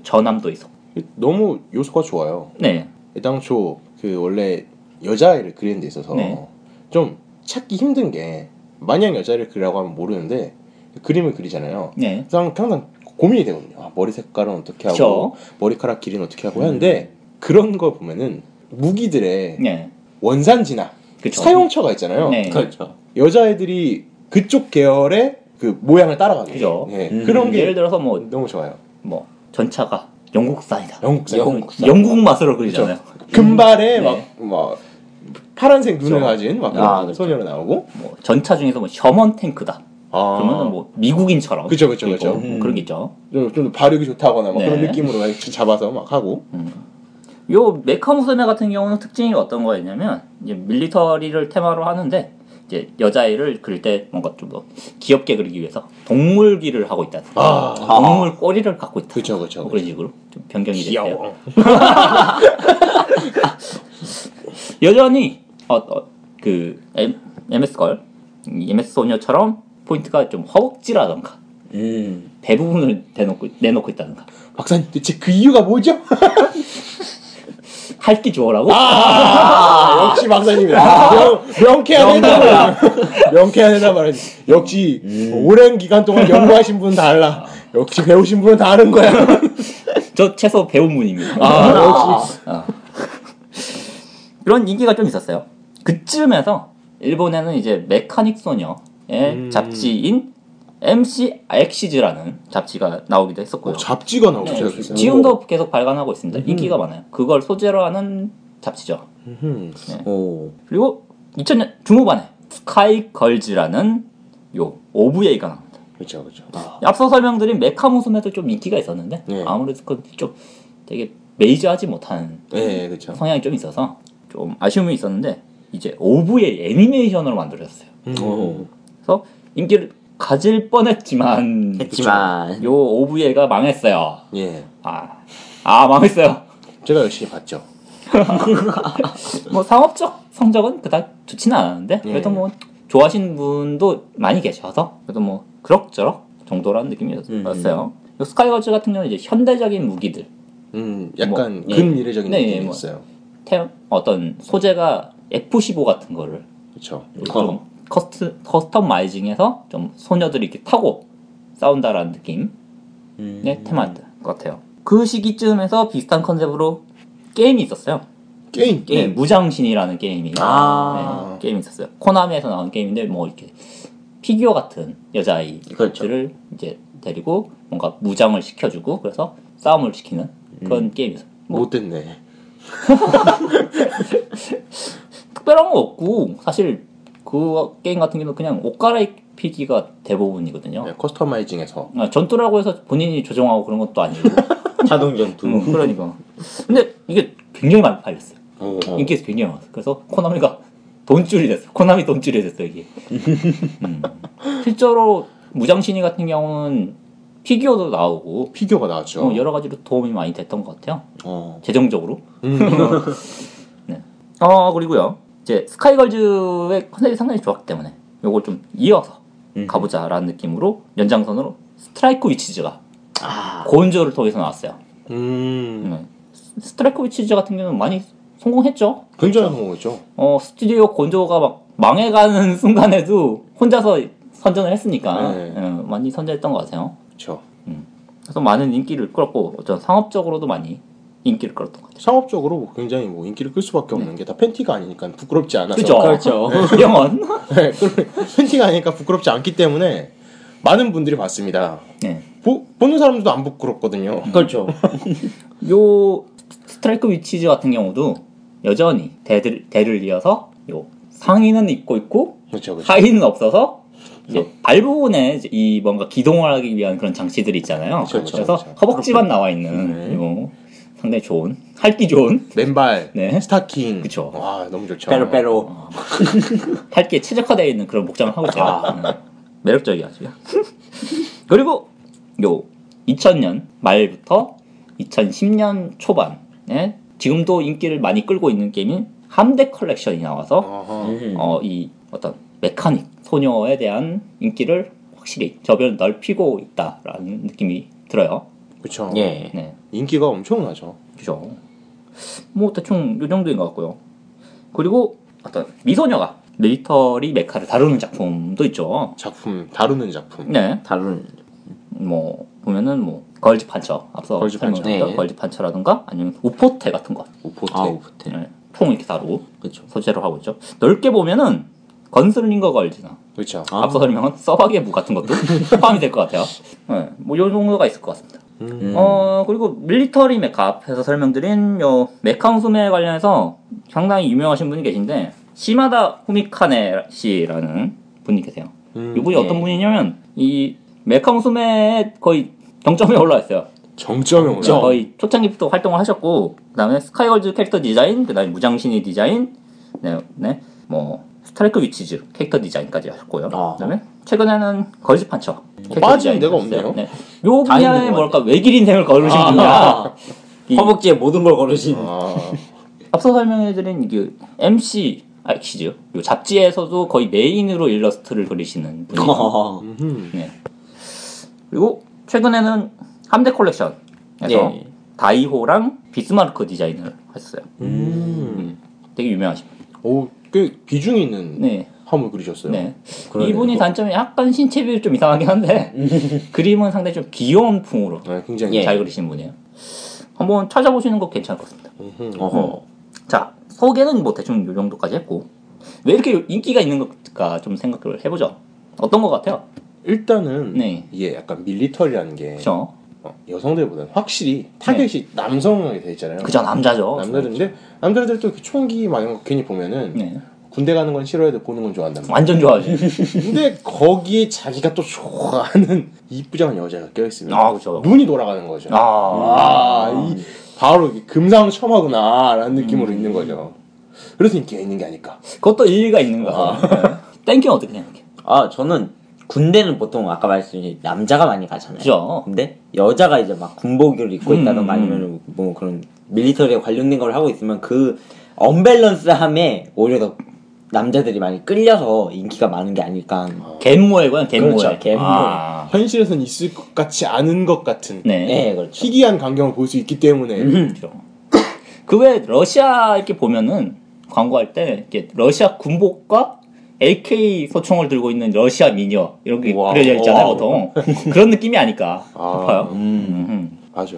전함도 있어. 너무 요소가 좋아요. 네, 당초 그 원래 여자아이를 그리는 데 있어서 네. 좀 찾기 힘든 게 마냥 여자를 그리라고 하면 모르는데 그림을 그리잖아요. 네, 항상 고민이 되거든요. 아, 머리 색깔은 어떻게 하고 그쵸. 머리카락 길이는 어떻게 하고 하는데 그런 거 보면은 무기들의 네, 원산지나 그쵸. 사용처가 있잖아요. 네. 그렇죠. 여자애들이 그쪽 계열의 그 모양을 따라가게. 그죠. 예, 음. 그런 게 예를 들어서 뭐, 너무 좋아요. 뭐 전차가 영국산이다. 영국산. 영국산. 영국 맛으로 그리잖아요. 금발에 네. 막, 막 파란색 눈을 그쵸. 가진 막 아, 그런 그쵸. 소녀로 나오고. 뭐 전차 중에서 뭐 셔먼 탱크다. 아. 그러면은 뭐 미국인처럼. 그쵸, 그쵸, 그쵸. 뭐 그런 게 있죠. 좀, 좀 발육이 좋다거나 막 네. 그런 느낌으로 막 잡아서 막 하고. 요 메카 무스메 같은 경우는 특징이 어떤 거였냐면 이제 밀리터리를 테마로 하는데 이제 여자애를 그릴 때 뭔가 좀 더 귀엽게 그리기 위해서 동물기를 하고 있다. 아. 동물 꼬리를 갖고 있다. 그쵸, 그쵸, 뭐 그런 식으로 좀 변경이 됐어요. 여전히 어, 어, 그 M, MS 걸 MS 소녀처럼 포인트가 좀 허벅지라던가 음. 대부분을 대놓고 내놓고 있다던가 박사님 대체 그 이유가 뭐죠? 할게 좋으라고 아, 역시 박사님이다. 명, 명쾌한 대답을. 명쾌한. 하지. 역시 오랜 기간 동안 연구하신 분은 다 알라. 역시 배우신 분은 다 아는 거야. 저 최소 배운 분입니다. 아, 역시. 그런 인기가 좀 있었어요. 그쯤에서 일본에는 이제 메카닉 소녀의 음. 잡지인 MC 엑시즈라는 잡지가 나오기도 했었고요. 어, 잡지가 나오죠. 네, 그랬어요. 지금도 계속 발간하고 있습니다. 인기가 많아요. 그걸 소재로 하는 잡지죠. 음. 오. 그리고 2000년 중후반에 스카이 걸즈라는 요 OVA가 나옵니다. 그렇죠, 그렇죠. 앞서 설명드린 메카 무스메도 좀 인기가 있었는데 네. 아무래도 그건 좀 되게 메이저하지 못한 네, 그렇죠. 성향이 좀 있어서 좀 아쉬움이 있었는데 이제 OVA 애니메이션으로 만들어졌어요. 음. 그래서 인기를 가질 뻔했지만 했지만 요 OVA가 망했어요. 예, 아, 아 망했어요. 제가 열심히 봤죠. 뭐 상업적 성적은 그닥 좋지는 않았는데 예. 그래도 뭐 좋아하시는 분도 많이 계셔서 그래도 뭐 그럭저럭 정도라는 느낌이었어요. 요 스카이걸즈 같은 경우는 이제 현대적인 무기들, 음, 약간 뭐, 예. 근미래적인 네, 느낌이 뭐. 있어요. 태, 어떤 소재가 F15 같은 거를 그렇죠. 좀 cust, customizing해서 좀 소녀들이 이렇게 타고 싸운다라는 느낌의 음. 테마였던 것 같아요. 그 시기쯤에서 비슷한 컨셉으로 게임이 있었어요. 게임. 네, 무장신이라는 게임이 아. 네, 게임이 있었어요. 코나미에서 나온 게임인데 뭐 이렇게 피규어 같은 여자아이들을 그렇죠. 이제 데리고 뭔가 무장을 시켜주고 그래서 싸움을 시키는 그런 음. 게임이었어요. 뭐 못됐네. 특별한 거 없고 사실 그 게임 같은 경우는 그냥 옷 갈아입히기가 대부분이거든요. 네, customizing해서. 아, 전투라고 해서 본인이 조종하고 그런 것도 아니고 자동 전투. 음, 그러니까 근데 이게 굉장히 많이 팔렸어요. 오. 인기가 굉장히 많았어요. 그래서 코나미가 돈줄이 됐어요. 코나미 돈줄이 됐어요 이게. 음. 실제로 무장신희 같은 경우는 피규어도 나오고 피규어가 나왔죠. 어, 여러 가지로 도움이 많이 됐던 것 같아요. 어. 재정적으로. 음. 네. 어 그리고요. 이제 스카이걸즈의 컨셉이 상당히 좋았기 때문에 요걸 좀 이어서 음. 가보자라는 느낌으로 연장선으로 스트라이크 위치즈가 아. 고은조를 통해서 나왔어요. 음. 네. 스트라이크 위치즈 같은 경우는 많이 성공했죠. 굉장히 성공했죠. 어, 스튜디오 곤조가 막 망해가는 순간에도 혼자서 선전을 했으니까 네. 예, 많이 선전했던 것 같아요. 그렇죠. 그래서 많은 인기를 끌었고 어떤 상업적으로도 많이 인기를 끌었던 것 같아요. 상업적으로 뭐 굉장히 뭐 인기를 끌 수밖에 없는 게다 팬티가 아니니까 부끄럽지 않아서. 그죠? 그렇죠. 영원. 네, 팬티가 아니니까 부끄럽지 않기 때문에 많은 분들이 봤습니다. 네. 보, 보는 사람들도 안 부끄럽거든요. 그렇죠. 요 스트라이크 위치즈 같은 경우도 여전히 대를, 대를 이어서 요 상의는 입고 있고 그렇죠, 그렇죠. 하의는 없어서 이제 발 부분에 이제 이 뭔가 기동을 하기 위한 그런 장치들이 있잖아요. 그렇죠, 래서 그렇죠. 허벅지만 나와 있는 네. 요 상당히 좋은 핥기 좋은 맨발, 네. 스타킹. 그쵸. 와, 너무 좋죠. ペロペロ. 핥기에 최적화되어 있는 그런 복장을 하고 있어요. 아. 네. 매력적이죠. 그리고 요 2000년 말부터 2010년 초반에 지금도 인기를 많이 끌고 있는 게임인 함대 컬렉션이 나와서. 어, 이 어떤 mechanic 소녀에 대한 인기를 확실히 저변을 넓히고 있다라는 느낌이 들어요. 그쵸. 예. 네, 인기가 엄청나죠. 그죠. 뭐 대충 요 정도인 것 같고요. 그리고 어떤 미소녀가 밀리터리 메카를 다루는 작품도 있죠. 작품, 다루는 작품. 네, 다른 뭐 보면은 뭐 걸즈 판처 앞서 걸즈 판처. 네. 걸즈 판처라든가 아니면 우포테 같은 거 오포테. 아 오프텐. 네, 총 이렇게 다루고 그렇죠. 소재로 하고 있죠. 넓게 보면은 건슬링거 걸즈나 그렇죠. 아. 앞서 설명한 서바게 무 같은 것도 포함이 될 것 같아요. 네, 뭐요 정도가 있을 것 같습니다. 음. 어 그리고 military メカ 앞에서 설명드린 요 メカ娘 관련해서 상당히 유명하신 분이 계신데 시마다 후미카네 씨라는 분이 계세요. 음. 이분이 네. 어떤 분이냐면 이 메카 우스메에 거의 정점에 올라 있어요. 정점에 올라. 점. 거의 초창기부터 활동을 하셨고 그다음에 스카이 걸즈 캐릭터 디자인, 그다음에 무장신희 디자인, 네, 네, 뭐 스트라이크 위치즈 캐릭터 디자인까지 하셨고요. 아. 그다음에 최근에는 걸즈 판처 캐릭터 빠진 디자인 데가. 없네요. 네. 요 분야에 것 뭐랄까 외길 인생을 걸으신 아, 이- 허벅지에 모든 걸 걸으신. 아, 앞서 설명해드린 이게 MC 악시즈 요 잡지에서도 거의 메인으로 일러스트를 그리시는. 어. 음. 네. 그리고 최근에는 함대 컬렉션에서 예. 다이호랑 비스마르크 디자인을 했어요. 음. 되게 유명하신 분. 오, 꽤 비중이 있는 네. 화물 그리셨어요. 네. 이분이 단점이 약간 신체 비율이 좀 이상하긴 한데 그림은 상당히 좀 귀여운 풍으로 네, 굉장히. 예. 잘 그리신 분이에요. 한번 찾아보시는 거 괜찮을 것 같습니다. 어허. 자, 소개는 뭐 대충 요 정도까지 했고 왜 이렇게 인기가 있는 걸까 좀 생각을 해보죠. 어떤 것 같아요? 일단은 네. 이게 약간 밀리터리라는 게 그죠? 어, 여성들보다는 확실히 타겟이 남성형이 돼 있잖아요. 네. 그죠 남자죠. 남자들인데 남자들도 이렇게 총기 막 이런 거 괜히 보면은 네. 군대 가는 건 싫어해도 보는 건 좋아한단 말이야. 완전 좋아하지. 근데 거기에 자기가 또 좋아하는 이쁘장한 여자가 껴있으면 아, 그죠. 눈이 돌아가는 거죠. 아, 아, 이 바로 이게 금상 첨화구나라는 느낌으로 음. 있는 거죠. 그래서 인기가 있는 게 아닐까. 그것도 일리가 있는 거 같아요. 땡큐는 어떻게 생각해? 아 저는 군대는 보통 아까 말씀드린 남자가 많이 가잖아요. 그죠? 근데 여자가 이제 막 군복을 입고 음, 있다던가 음. 아니면 뭐 그런 밀리터리에 관련된 걸 하고 있으면 그 언밸런스함에 오히려 더 남자들이 많이 끌려서 인기가 많은 게 아닐까. 갯모에고요, 갯모에. 그렇죠, 갯모에. 아, 현실에선 있을 것 같지 않은 것 같은 네. 네, 그렇죠. 희귀한 광경을 볼 수 있기 때문에 그렇죠. 그 왜 러시아 이렇게 보면은 광고할 때 이렇게 러시아 군복과 AK 소총을 들고 있는 러시아 미녀 이런 게 wow. 그려져 있잖아요, wow. 보통. 그런 느낌이 아닐까 아. 싶어요. 음. 음. 맞아.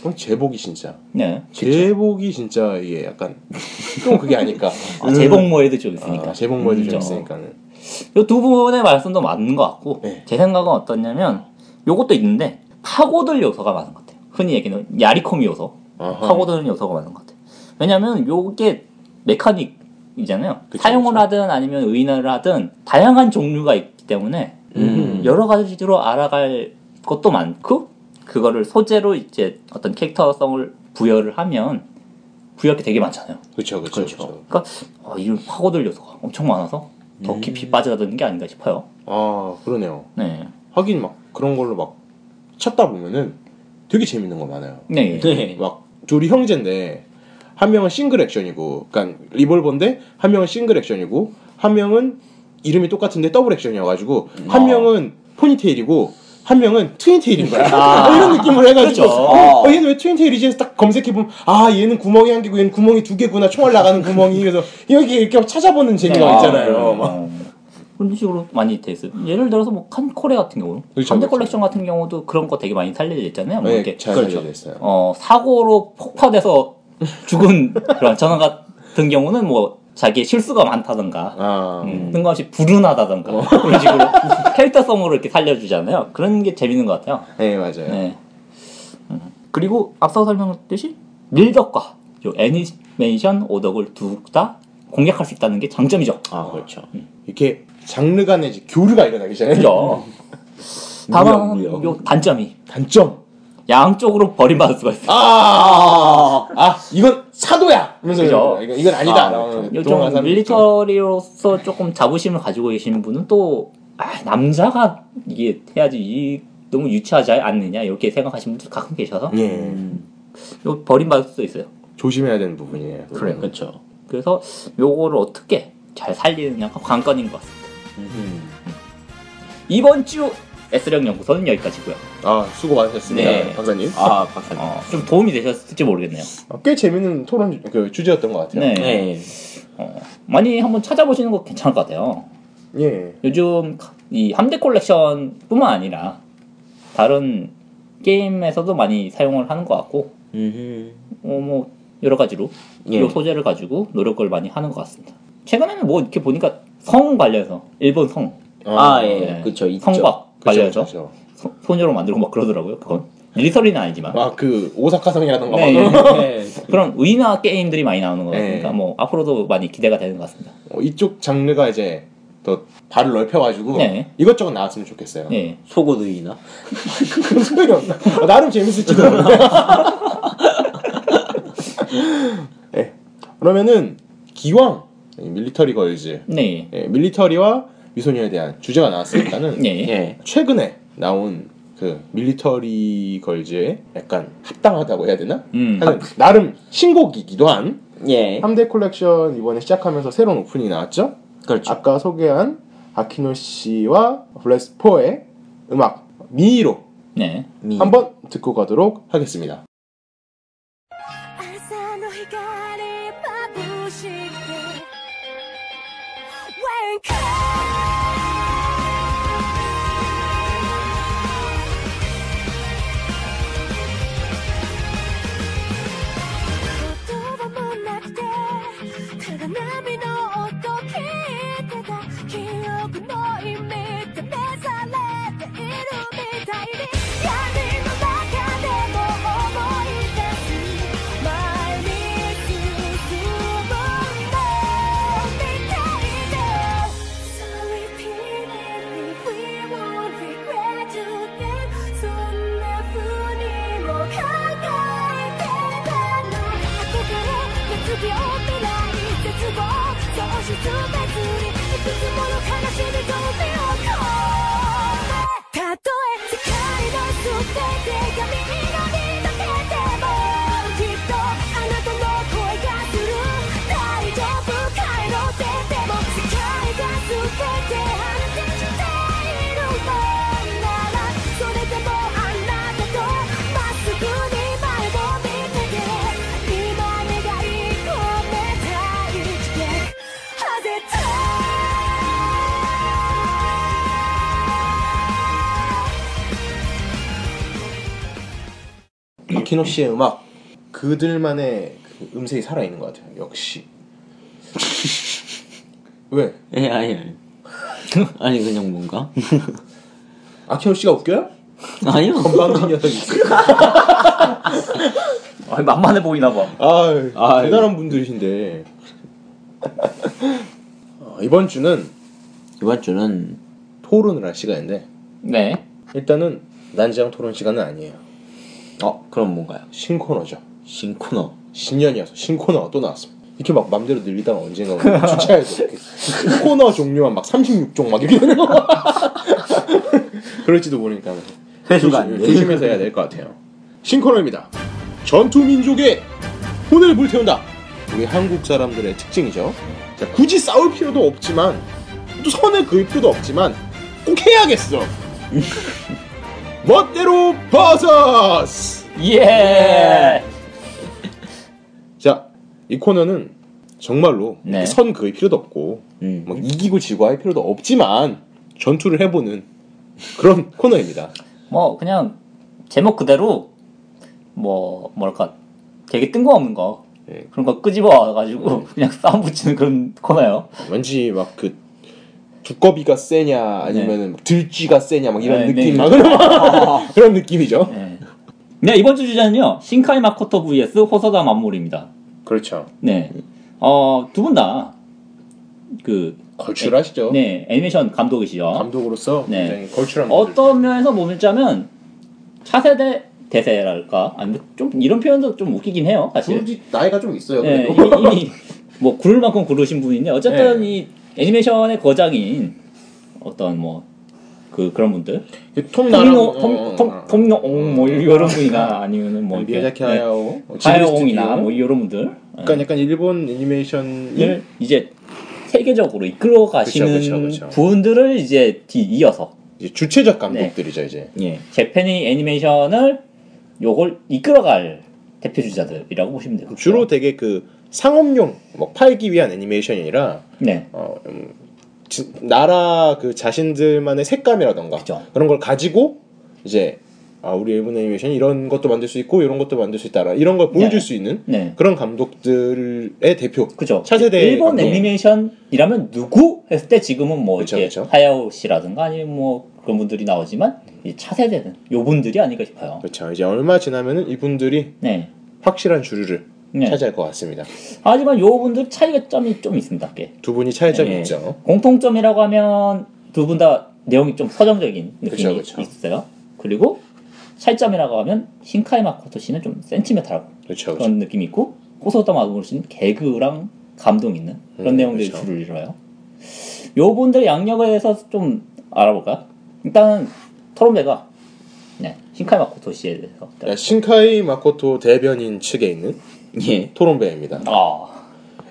그럼 제복이 진짜 네. 제복이 진짜 이게 약간 좀 그게 아닐까. 아, 제복 모에도 좀 있으니까. 아, 제복 좀 음, 있으니까는. 이두 분의 말씀도 맞는 것 같고 네. 제 생각은 어떠냐면 요것도 있는데 파고들 요소가 많은 것 같아요. 흔히 얘기하는 야리코미 요소, 아하. 파고드는 요소가 많은 것 같아요. 왜냐하면 요게 메카닉 이잖아요. 그쵸, 사용을 그쵸. 하든 아니면 의인을 하든 다양한 종류가 있기 때문에 음. 여러 가지로 알아갈 것도 많고 그거를 소재로 이제 어떤 캐릭터성을 부여를 하면 부여할 게 되게 많잖아요. 그렇죠, 그렇죠. 그러니까 어, 이런 파고들 요소가 엄청 많아서 더 깊이 빠져드는 게 아닌가 싶어요. 아 그러네요. 네. 하긴 막 그런 걸로 막 찾다 보면은 되게 재밌는 거 많아요. 네. 네. 막 둘이 형제인데 한 명은 싱글 액션이고, 그러니까 리볼버인데 한 명은 싱글 액션이고 한 명은 이름이 똑같은데 더블 액션이어가지고 한 아. 명은 포니테일이고 한 명은 twin tail인 거야. 아. 이런 느낌을 해가지고 그렇죠. 어, 얘는 왜 twin tail이지? 해서 딱 검색해보면 아 얘는 구멍이 한 개고 얘는 구멍이 두 개구나 총알 나가는 구멍이 그래서 이렇게 이렇게 찾아보는 재미가 아, 있잖아요. 막. 어. 그런 식으로 많이 돼 있어요. 예를 들어서 뭐 칸코레 같은 경우, 그렇죠, 함대 그렇죠. 컬렉션 같은 경우도 그런 거 되게 많이 살려져 있잖아요. 뭐 네, 이렇게 잘 그렇죠. 살려져 있어요. 어, 사고로 폭파돼서 죽은 그런 전함 같은 경우는 뭐 자기의 실수가 많다던가 아, 음, 뜬금없이 불운하다던가 그런 식으로 캐릭터성으로 이렇게 살려주잖아요. 그런 게 재밌는 것 같아요. 네 맞아요. 네. 음. 그리고 앞서 설명했듯이 밀덕과 요 애니메이션 오덕을 둘다 공략할 수 있다는 게 장점이죠. 아 그렇죠. 이렇게 장르 간의 이제 교류가 일어나기 시작해요. 그죠? 다만. 요 단점이 단점. 양쪽으로 버림받을 수가 있어요. 아, 아, 이건 사도야. 하면서 그죠? 이건, 이건 아니다. 아, 요즘 있죠. 밀리터리로서 조금 자부심을 가지고 계신 분은 또 아, 남자가 이게 해야지 이, 너무 유치하지 않느냐 이렇게 생각하시는 분들 가끔 계셔서 예, 요 버림받을 수도 있어요. 조심해야 되는 부분이에요. 그래요. 그렇죠. 그래서 요거를 어떻게 잘 살리느냐가 관건인 것 같습니다. 음. 이번 주 S령 연구소는 여기까지고요. 아, 수고 많으셨습니다, 네. 박사님. 아 박사님. 어, 좀 도움이 되셨을지 모르겠네요. 아, 꽤 재밌는 토론 주- 그 주제였던 것 같아요. 네. 네. 어, 많이 한번 찾아보시는 거 괜찮을 것 같아요. 예. 요즘 이 함대 콜렉션뿐만 아니라 다른 게임에서도 많이 사용을 하는 것 같고 음. 어, 뭐 여러 가지로 예. 이 소재를 가지고 노력을 많이 하는 것 같습니다. 최근에는 뭐 이렇게 보니까 성 관련해서 일본 성아 예. 네. 그렇죠. 성곽 관련해서 그죠. 소- 소녀로 만들고 막 그러더라고요. 그건 밀리터리는 아니지만 아, 그 오사카성이라던가. 네, 막 네. 그런 의나 게임들이 많이 나오는 것 네. 같으니까 뭐 앞으로도 많이 기대가 되는 것 같습니다. 어, 이쪽 장르가 이제 더 발을 넓혀가지고 네. 이것저것 나왔으면 좋겠어요. 예. 속옷의나. 그런 소용이 없나? 어, 나름 재밌을지도 모르겠네. 네. 그러면은 기왕 이 밀리터리 걸즈, 네. 예, 밀리터리와 미소녀에 대한 주제가 나왔으니까는 예. 예. 최근에 나온 그 밀리터리 걸즈에 약간 합당하다고 해야 되나? 음. 하는 나름 신곡이기도 한 예. 3대 콜렉션 이번에 시작하면서 새로운 오프닝이 나왔죠? 그렇죠. 아까 소개한 아키노 씨와 블레스포의 음악 미로 네. 미. 한번 듣고 가도록 하겠습니다. 아키노 씨의 음악 그들만의 그 음색이 살아 있는 것 같아요. 역시. 왜? 예, 아니, 아니. 아니, 그냥 뭔가? 아키노 씨가 웃겨요? 아니요. 건방진 녀석이. 아, 만만해 보이나 봐. 아, 아유. 대단한 분들이신데. 어, 이번 주는 이번 주는, 토론을 할 시간인데 네. 일단은 난지랑 토론 시간은 아니에요. 어, 그럼 뭔가요? 신코너죠. 신코너. 신년이어서 신코너가 또 나왔습니다. 이렇게 막 맘대로 늘리다가 언젠가 주차해서 이렇게 코너 종류만 막 36종 막 이렇게 되는 거 그럴지도 모르니까 돼. 조심해서 해야 될 것 같아요. 신코너입니다. 전투 민족의 혼을 불태운다. 우리 한국 사람들의 특징이죠. 자, 굳이 싸울 필요도 없지만 또 선을 그을 필요도 없지만 꼭 해야겠어. 멋대로 versus! 예. 자, 이 코너는 정말로 네. 선 그을 필요도 없고 음. 뭐 이기고 지고 할 필요도 없지만 전투를 해보는 그런 코너입니다. 뭐 그냥 제목 그대로 뭐 뭐랄까 되게 뜬금없는 거 예. 그런 거 끄집어 와가지고 그냥 싸움 붙이는 그런 코너예요. 왠지 막 그 두꺼비가 세냐 아니면은 들쥐가 세냐 막 이런 네, 느낌 네. 막 그런 느낌이죠. 네. 네 이번 주 주제는요 신카이 마코토 vs 호소다 만몰입니다. 그렇죠. 네. 어, 두 분 다, 그, 걸출하시죠. 네, 애니메이션 감독이시죠. 감독으로서 네. 굉장히 걸출한. 어떤 면에서 보자면, 차세대 대세랄까? 아니, 좀, 이런 표현도 좀 웃기긴 해요, 사실. 굳이 나이가 좀 있어요. 네. 이미, 이미, 뭐, 구를 만큼 구르신 분인데, 어쨌든 네. 이 애니메이션의 거장인 어떤 뭐, 그, 그런 분들. 톰 토미노, 나랑 톰, 톰, 톰노, 옹, 뭐, 이런 분이나 아니면은 뭐, 이렇게. 미야자키 하야오, 뭐 하야옹이나 지브리 뭐. 이런 분들. 그러니까 약간 일본 애니메이션이 을 이제 세계적으로 이끌어 가시는. 분들을 이제 뒤 이어서 이제 주체적 감독들이죠 이제. 예, 재팬이 애니메이션을 요걸 이끌어갈 대표 주자들이라고 보시면 돼요. 주로 되게 그 상업용 뭐 팔기 위한 애니메이션이 아니라 네, 어, 음, 지- 나라 그 자신들만의 색감이라던가 그쵸. 그런 걸 가지고 이제 아 우리 일본 애니메이션이 이런 것도 만들 수 있고 이런 것도 만들 수 있다라 이런 걸 보여줄 네. 수 있는 네, 그런 감독들의 대표. 그죠. 차세대 일본 감독. 애니메이션이라면 누구 했을 때 지금은 뭐 그쵸, 이렇게 그쵸. 하야오 씨라든가 아니면 뭐 그런 분들이 나오지만 이 차세대는 요 분들이 아닐까 싶어요. 그렇죠. 이제 얼마 지나면은 이분들이 네. 확실한 주류를 네. 차지할 것 같습니다. 하지만 요 분들 차이점이 좀 있습니다. 꽤. 두 분이 차이점이 네. 있죠. 공통점이라고 하면 두 분 다 내용이 좀 서정적인 느낌이 그쵸, 그쵸. 있어요. 그리고 차이점이라고 하면 신카이 마코토 씨는 좀 센티멘탈하고 그렇죠. 그런 느낌이 있고 호소다 마도모 씨는 개그랑 감동 있는 그런 음, 내용들이 그쵸. 주를 이뤄요. 요 분들의 양력에 대해서 좀 알아볼까요? 일단은 토론배가 네, 신카이 마코토 씨에 대해서 일단- 야, 신카이 마코토 대변인 측에 있는 예. 토론배입니다. 아,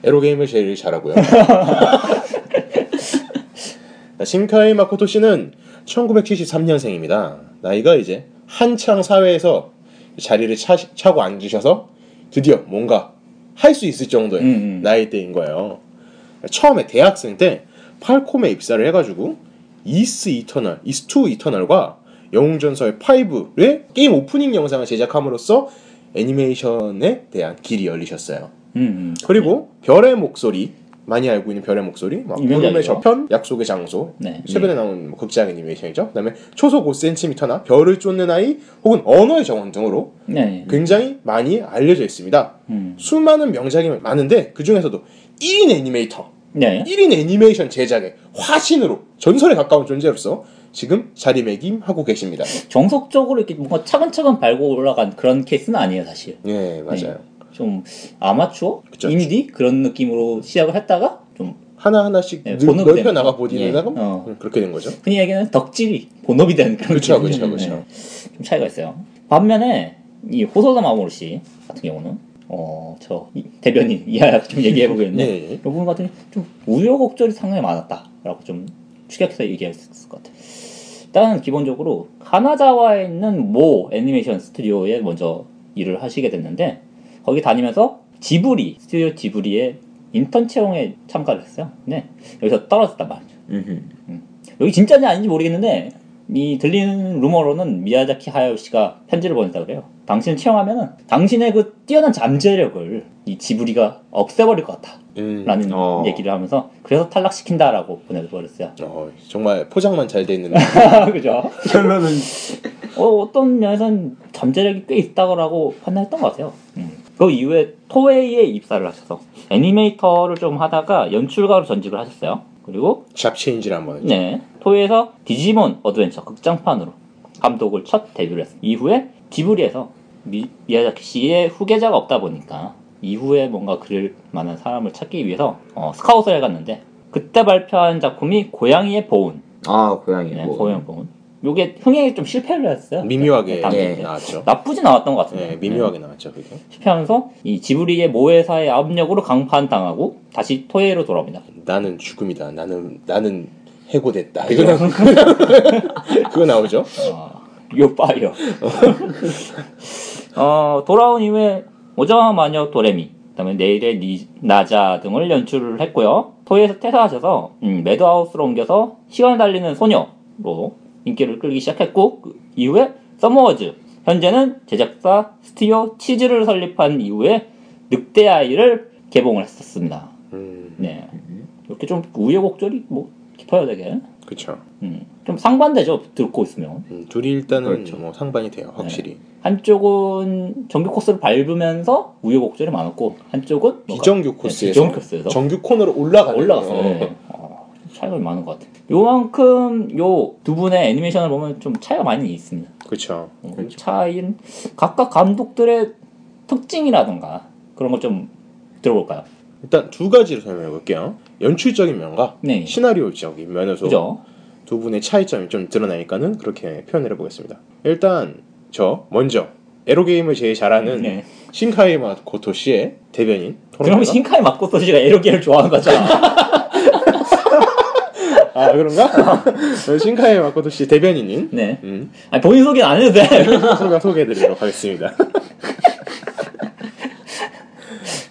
에로게임을 제일 잘하고요. 자, 신카이 마코토 씨는 1973년생입니다. 나이가 이제 한창 사회에서 자리를 차, 차고 앉으셔서 드디어 뭔가 할 수 있을 정도의 음, 음. 나이대인 거예요. 처음에 대학생 때 팔콤에 입사를 해가지고 이스 이터널, 이스2 이터널과 영웅전설 5의 게임 오프닝 영상을 제작함으로써 애니메이션에 대한 길이 열리셨어요. 음, 음. 그리고 별의 목소리 많이 알고 있는 별의 목소리, 막. 구름의 저편, 약속의 장소, 네. 최근에 나온 뭐 극장 애니메이션이죠. 그다음에 초속 5cm나 별을 쫓는 아이, 혹은 언어의 정원 등으로 네, 굉장히 많이 알려져 있습니다. 음. 수많은 명작이 많은데 그 중에서도 1인 애니메이터, 네, 1인 애니메이션 제작의 화신으로 전설에 가까운 존재로서 지금 자리매김하고 계십니다. 정석적으로 이렇게 뭔가 차근차근 밟고 올라간 그런 케이스는 아니에요, 사실. 네, 맞아요. 좀 아마추어 그쵸, 인디 그런 느낌으로 시작을 했다가 좀 하나 하나씩 네, 넓혀 나가. 보디다가 예. 어. 그렇게 된 거죠. 흔히 얘기하는 덕질이 본업이 되는 그런. 그쵸, 그쵸. 네. 좀 차이가 있어요. 반면에 이 호소다 마모루 씨 같은 경우는 어저 대변인 이하야 좀 얘기해 보겠는데 예, 예. 이분 같은 경우 좀 우여곡절이 상당히 많았다라고 좀 축약해서 얘기할 수 있을 것 같아요. 일단 기본적으로 카나자와에 있는 모 애니메이션 스튜디오에 먼저 일을 하시게 됐는데 거기 다니면서 지브리 스튜디오 지브리의 인턴 채용에 참가를 했어요. 네 여기서 떨어졌단 말이죠. 음흠. 여기 진짜인지 아닌지 모르겠는데 이 들리는 루머로는 미야자키 하야오 씨가 편지를 보냈다 그래요. 당신을 채용하면은 당신의 그 뛰어난 잠재력을 이 지브리가 없애버릴 것 음, 같다라는 어. 얘기를 하면서 그래서 탈락시킨다라고 보내버렸어요. 어, 정말 포장만 잘 돼 있는 그죠? 그러면은 어, 어떤 면에서는 잠재력이 꽤 있다고 판단했던 것 같아요. 음. 그 이후에 토에이에 입사를 하셔서 애니메이터를 좀 하다가 연출가로 전직을 하셨어요. 그리고 job change를 한번 했죠. 네, 토에이에서 디지몬 어드벤처 극장판으로 감독을 첫 데뷔를 했어요. 이후에 지브리에서 미, 미야자키 씨의 후계자가 없다 보니까 이후에 뭔가 그릴 만한 사람을 찾기 위해서 어, 스카웃을 해갔는데 그때 발표한 작품이 고양이의 보온. 아 고양이 네, 뭐. 고양이 보온. 요게 흥행에 좀 실패를 했어요. 미묘하게 당시에. 예. 나왔죠. 나쁘진 않았던 것 같은데. 네, 미묘하게 나왔죠. 그게. 실패하면서 이 지브리의 모회사의 압력으로 강판당하고 다시 토에이로 돌아옵니다. 나는 죽음이다. 나는 나는 해고됐다. 이거 나 그거 나오죠. 어, You're fire. 어, 돌아온 이후에 오자마 마녀 도레미, 그다음에 내일의 니, 나자 등을 연출을 했고요. 토이에서 퇴사하셔서 음, 매드하우스로 옮겨서 시간을 달리는 소녀로 인기를 끌기 시작했고 그 이후에 서머워즈 현재는 제작사 스튜디오 치즈를 설립한 이후에 늑대 아이를 개봉을 했었습니다. 음, 네. 이렇게 좀 우여곡절이 뭐 깊어요 되게. 그쵸. 음, 좀 상반되죠 듣고 있으면. 음, 둘이 일단은 그렇죠. 뭐 상반이 돼요, 확실히. 한쪽은 정규 코스를 밟으면서 우여곡절이 많았고 한쪽은 비정규 네, 코스에서 비정규 코스에서 정규 코너로 올라가는 올라갔어요. 어. 네. 어, 차이가 많은 것 같아요. 요만큼 요 두 분의 애니메이션을 보면 좀 차이가 많이 있습니다. 어, 그 차이는 각각 감독들의 특징이라든가 그런 걸 좀 들어볼까요? 일단 두 가지로 설명해 볼게요. 연출적인 면과 네. 시나리오적인 면에서 그죠? 두 분의 차이점이 좀 드러나니까는 그렇게 표현을 해보겠습니다. 일단 저 먼저 에로 게임을 제일 잘하는 네. 신카이마 고토 씨의 대변인 그럼 신카이 마코토 씨가 에로게를 좋아하는 거잖아. 아 그런가? 신카이 마코토 씨 대변인인 네. 음, 아니 본인 소개는 안 해도 돼. 소가 소개해드리도록 하겠습니다.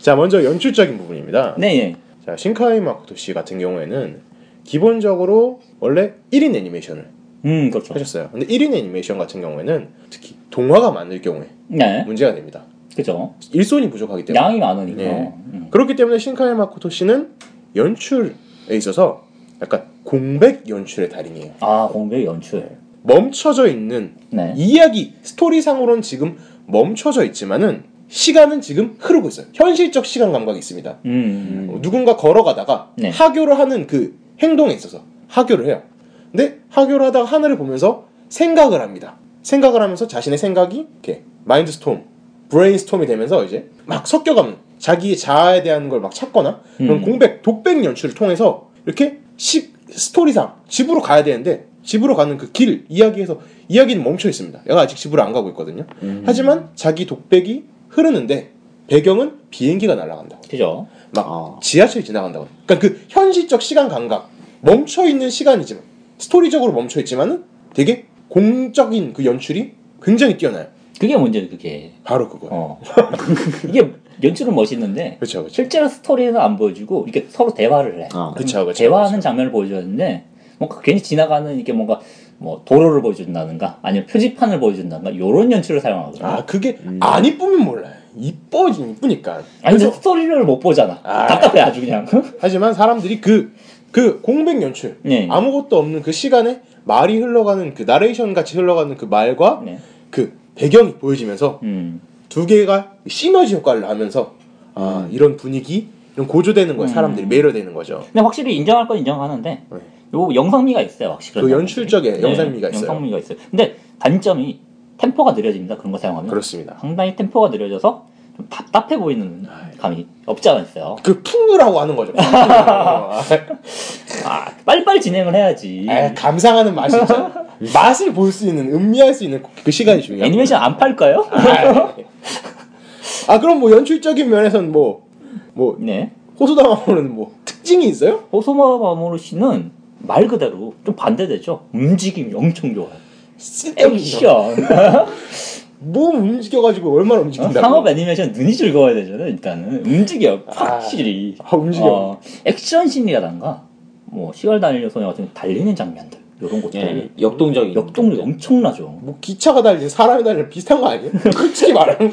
자 먼저 연출적인 부분입니다. 네. 네. 자 신카이 마코토 씨 같은 경우에는 기본적으로 원래 1인 애니메이션을 음 그렇죠. 하셨어요. 근데 1인 애니메이션 같은 경우에는 특히 동화가 많을 경우에 네. 문제가 됩니다. 그죠. 일손이 부족하기 때문에 양이 많으니까. 네. 음. 그렇기 때문에 신카이 마코토 씨는 연출에 있어서 약간 공백 연출의 달인이에요. 아 공백 연출. 멈춰져 있는 네. 이야기 스토리상으로는 지금 멈춰져 있지만은 시간은 지금 흐르고 있어요. 현실적 시간 감각이 있습니다. 음. 어, 누군가 걸어가다가 네. 하교를 하는 그 행동에 있어서 하교를 해요. 근데 하교를 하다가 하늘을 보면서 생각을 합니다. 생각을 하면서 자신의 생각이 이렇게 mind storm, brain storm이 되면서 이제 막 섞여가면 자기의 자아에 대한 걸 막 찾거나 그런 음. 공백, 독백 연출을 통해서 이렇게 시, 스토리상 집으로 가야 되는데 집으로 가는 그 길 이야기에서 이야기는 멈춰 있습니다. 얘가 아직 집으로 안 가고 있거든요. 하지만 자기 독백이 흐르는데 배경은 비행기가 날아간다고. 그죠. 막 아. 지하철이 지나간다고. 그러니까 그 현실적 시간 감각 멈춰 있는 시간이지만 스토리적으로 멈춰 있지만은 되게 공적인 그 연출이 굉장히 뛰어나요. 그게 문제죠 그게. 바로 그거예요. 어. 이게 연출은 멋있는데 그렇죠, 그렇죠. 실제로 스토리는 안 보여주고 이렇게 서로 대화를 해. 아, 그렇죠, 그렇죠. 대화하는 장면을 보여주는데 뭔가 괜히 지나가는 이게 뭔가 뭐 도로를 보여준다든가 아니면 표지판을 보여준다든가 이런 연출을 사용하거든요. 아 그게 안 이쁘면 몰라요. 이뻐진 이쁘니까. 아니 근데 스토리를 못 보잖아. 아. 답답해 아주 그냥. 하지만 사람들이 그, 그 공백 연출, 네. 아무것도 없는 그 시간에 말이 흘러가는 그 나레이션 같이 흘러가는 그 말과 네. 그 배경이 보여지면서 음. 두 개가 시너지 효과를 하면서 아 이런 분위기, 이런 고조되는 거에 음. 사람들이 매료되는 거죠. 근데 확실히 인정할 건 인정하는데 네. 요 영상미가 있어요 확실히. 그 연출적인 네, 영상미가 있어요. 영상미가 있어요. 근데 단점이 템포가 느려집니다. 그런 거 사용하면. 그렇습니다. 상당히 템포가 느려져서 좀 답답해 보이는 감이 없지 않아 있어요. 그 풍류라고 하는 거죠. 아, 아, 빨리빨리 진행을 해야지. 아, 감상하는 맛이 있잖아. 맛을 볼 수 있는, 음미할 수 있는 그 시간이 중요해요. 애니메이션 안 팔까요? 아 그럼 뭐 연출적인 면에서는 뭐 뭐 네. 호소다마모는 뭐 특징이 있어요? 호소마 마모루 씨는 말 그대로 좀 반대되죠. 움직임이 엄청 좋아요. 액션. 몸 움직여가지고 얼마나 움직인다고? 상업 애니메이션 눈이 즐거워야 되잖아요. 일단은 움직여 확실히. 아, 움직여. 어, 액션씬이라던가 뭐 시간 달리는 소녀 같은 달리는 장면들 이런 것들이 예, 역동적인. 역동력 엄청나죠. 뭐 기차가 달리는 사람이 달리는 비슷한 거 아니에요? 솔직히 말하면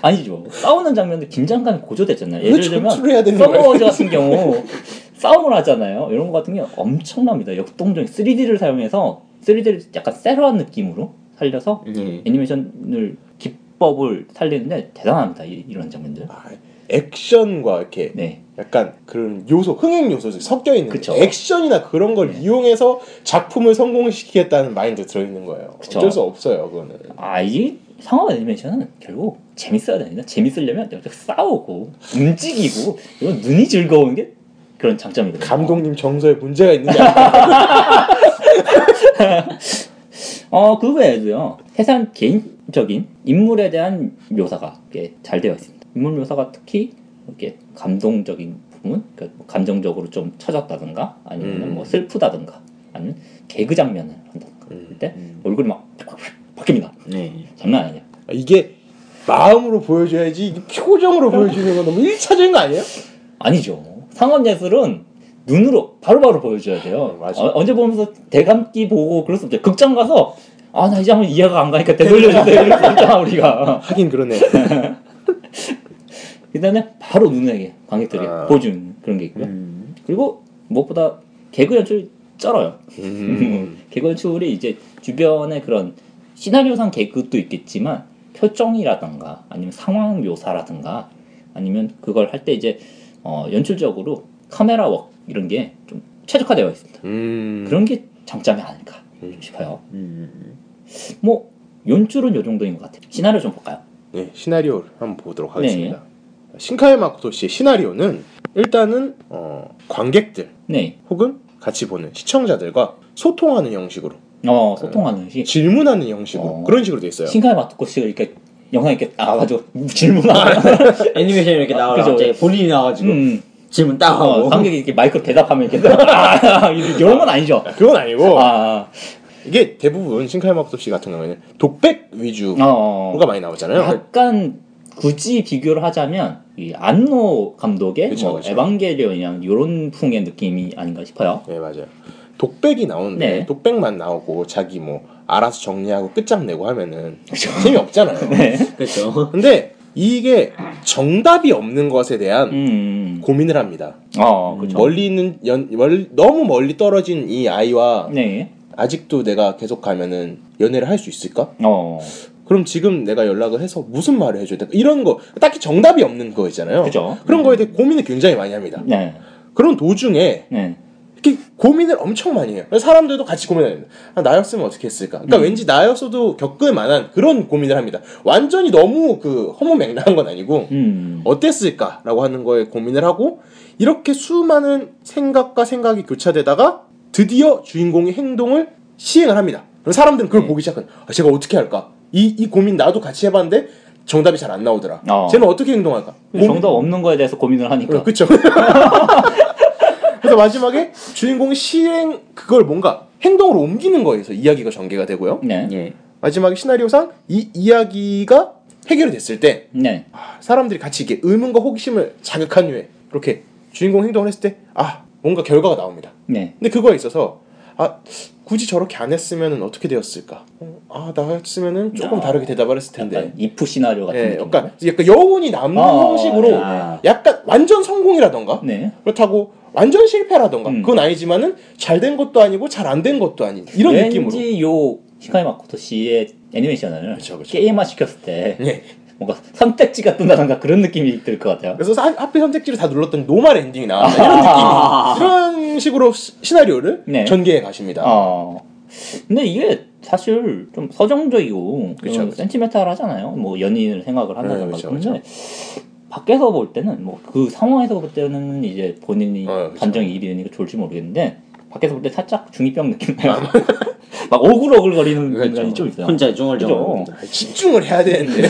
아니죠. 싸우는 장면들 긴장감이 고조됐잖아요. 왜 예를 들면 해야 되는 서버워즈? 같은 경우 싸움을 하잖아요. 이런 거 같은 게 엄청납니다. 역동적인 3D를 사용해서 3D를 약간 세로한 느낌으로 살려서 예. 애니메이션을 기법을 살리는데 대단합니다. 이, 런 장면들. 아, 액션과 이렇게 네. 약간 그런 요소, 흥행 요소들이 섞여 있는. 액션이나 그런 걸 네. 이용해서 작품을 성공시키겠다는 마인드 들어 있는 거예요. 그쵸. 어쩔 수 없어요, 그거는. 아, 이 상업 애니메이션은 결국 재밌어야 됩니다. 재밌으려면 이렇게 싸우고 움직이고 이건 눈이 즐거운 게 그런 장점이거든요. 감독님 정서에 문제가 있는 게 아니라 어, 그 외에도요. 세상 개인적인 인물에 대한 묘사가 꽤 잘 되어 있습니다. 인물 묘사가 특히 이렇게 감동적인 부분, 그러니까 뭐 감정적으로 좀 처졌다든가, 아니면 음. 뭐 슬프다든가, 아니면 개그 장면을 한다든가. 그때 얼굴이 막 바뀝니다. 네. 장난 아니에요. 이게 마음으로 보여줘야지 표정으로 보여주는 건 너무 일차적인 거 아니에요? 아니죠. 상업 예술은 눈으로 바로 바로 보여줘야 돼요. 어, 언제 보면서 대감기 보고 그럴 수 없죠. 극장 가서 아 나이 장면 이해가 안 가니까 되돌려주세요 이렇게 했잖아 우리가. 하긴 그러네. 일단은 바로 눈에게 관객들이 아. 보여주는 그런 게 있고요. 음. 그리고 무엇보다 개그 연출이 쩔어요. 음. 개그 연출이 이제 주변에 그런 시나리오상 개그도 있겠지만 표정이라든가 아니면 상황 묘사라든가 아니면 그걸 할 때 이제 어, 연출적으로 카메라 웍 이런 게 좀 최적화되어 있습니다. 음. 그런 게 장점이 아닐까 음. 싶어요. 음. 뭐 연출은 요 정도인 것 같아요. 시나리오 좀 볼까요? 네, 시나리오를 한번 보도록 하겠습니다. 신카이 마코토 씨의 시나리오는 일단은 어, 관객들 네, 혹은 같이 보는 시청자들과 소통하는 형식으로 어 소통하는 시 질문하는 형식으로 어. 그런 식으로 돼 있어요. 신카이 마토코 씨가 이렇게 영상 이렇게 나와가지고 질문하는 애니메이션 이렇게 나와서 그죠. 갑자기 본인이 나와가지고 음, 질문 딱 어, 하고 관객이 이렇게 마이크로 대답하면 이렇게 아, 이런 건 아니죠. 그건 아니고 아, 이게 대부분 신카이 마코토 씨 같은 경우에는 독백 위주가 어, 많이 나오잖아요. 약간 굳이 비교를 하자면 이 안노 감독의 그쵸, 뭐 그쵸. 에반게리온이랑 이런 풍의 느낌이 아닌가 싶어요. 네 맞아요. 독백이 나오는데 네. 독백만 나오고 자기 뭐 알아서 정리하고 끝장내고 하면은 재미없잖아요. 네. 그렇죠. 근데 이게 정답이 없는 것에 대한 음, 고민을 합니다. 어, 그렇죠. 멀리 있는 연, 멀, 너무 멀리 떨어진 이 아이와 네, 아직도 내가 계속 가면은 연애를 할 수 있을까? 어, 그럼 지금 내가 연락을 해서 무슨 말을 해줘야 될까? 이런 거 딱히 정답이 없는 거 있잖아요. 그죠. 런 거에 대해 고민을 굉장히 많이 합니다. 네, 그런 도중에 네, 이렇게 고민을 엄청 많이 해요. 사람들도 같이 고민해요. 아, 나였으면 어떻게 했을까? 그러니까 음. 왠지 나였어도 겪을 만한 그런 고민을 합니다. 완전히 너무 그 허무맹랑한 건 아니고 음, 어땠을까라고 하는 거에 고민을 하고 이렇게 수많은 생각과 생각이 교차되다가 드디어 주인공의 행동을 시행을 합니다. 그럼 사람들은 그걸 네. 보기 시작한. 아, 제가 어떻게 할까? 이, 이 고민 나도 같이 해봤는데 정답이 잘 안 나오더라. 어. 쟤는 어떻게 행동할까? 고민- 정답 없는 거에 대해서 고민을 하니까. 어, 그쵸. 그래서 마지막에 주인공이 시행 그걸 뭔가 행동으로 옮기는 거에서 이야기가 전개가 되고요. 네, 예. 마지막에 시나리오상 이 이야기가 해결이 됐을 때 네, 사람들이 같이 이렇게 의문과 호기심을 자극한 후에 그렇게 주인공 행동을 했을 때 아 뭔가 결과가 나옵니다. 네, 근데 그거에 있어서 아 굳이 저렇게 안 했으면 어떻게 되었을까? 어, 아 나였으면은 조금 아, 다르게 대답을 했을 텐데. 약간 if 시나리오 같은 예, 느낌. 약간 약간 여운이 남는 아, 형식으로 네. 약간 완전 성공이라던가 네. 그렇다고 완전 실패라던가 음. 그건 아니지만은 잘 된 것도 아니고 잘 안 된 것도 아닌 이런 왠지 느낌으로 요 신카이 마코토 씨의 애니메이션을 그쵸, 그쵸. 게임화 시켰을 때 예. 뭔가 선택지가 뜬다던가 그런 느낌이 들 것 같아요. 그래서 사- 하필 선택지를 다 눌렀더니 normal 엔딩이 나왔다 이런 느낌 이런 식으로 시, 시나리오를 네. 전개해 가십니다. 어. 근데 이게 사실 좀 서정적이고 그쵸, 좀. 센티멘탈하잖아요. 뭐 연인을 생각을 한다던가. 네, 그쵸, 근데 밖에서 볼 때는 뭐 그 상황에서 볼 때는 이제 본인이 어, 그쵸. 감정이 일이니까 좋을지 모르겠는데 밖에서 볼 때 살짝 중이병 느낌 나요. 막 오글오글거리는 그렇죠. 순간이 좀 있어요. 혼자 중얼중얼. 아, 집중을 해야 되는데.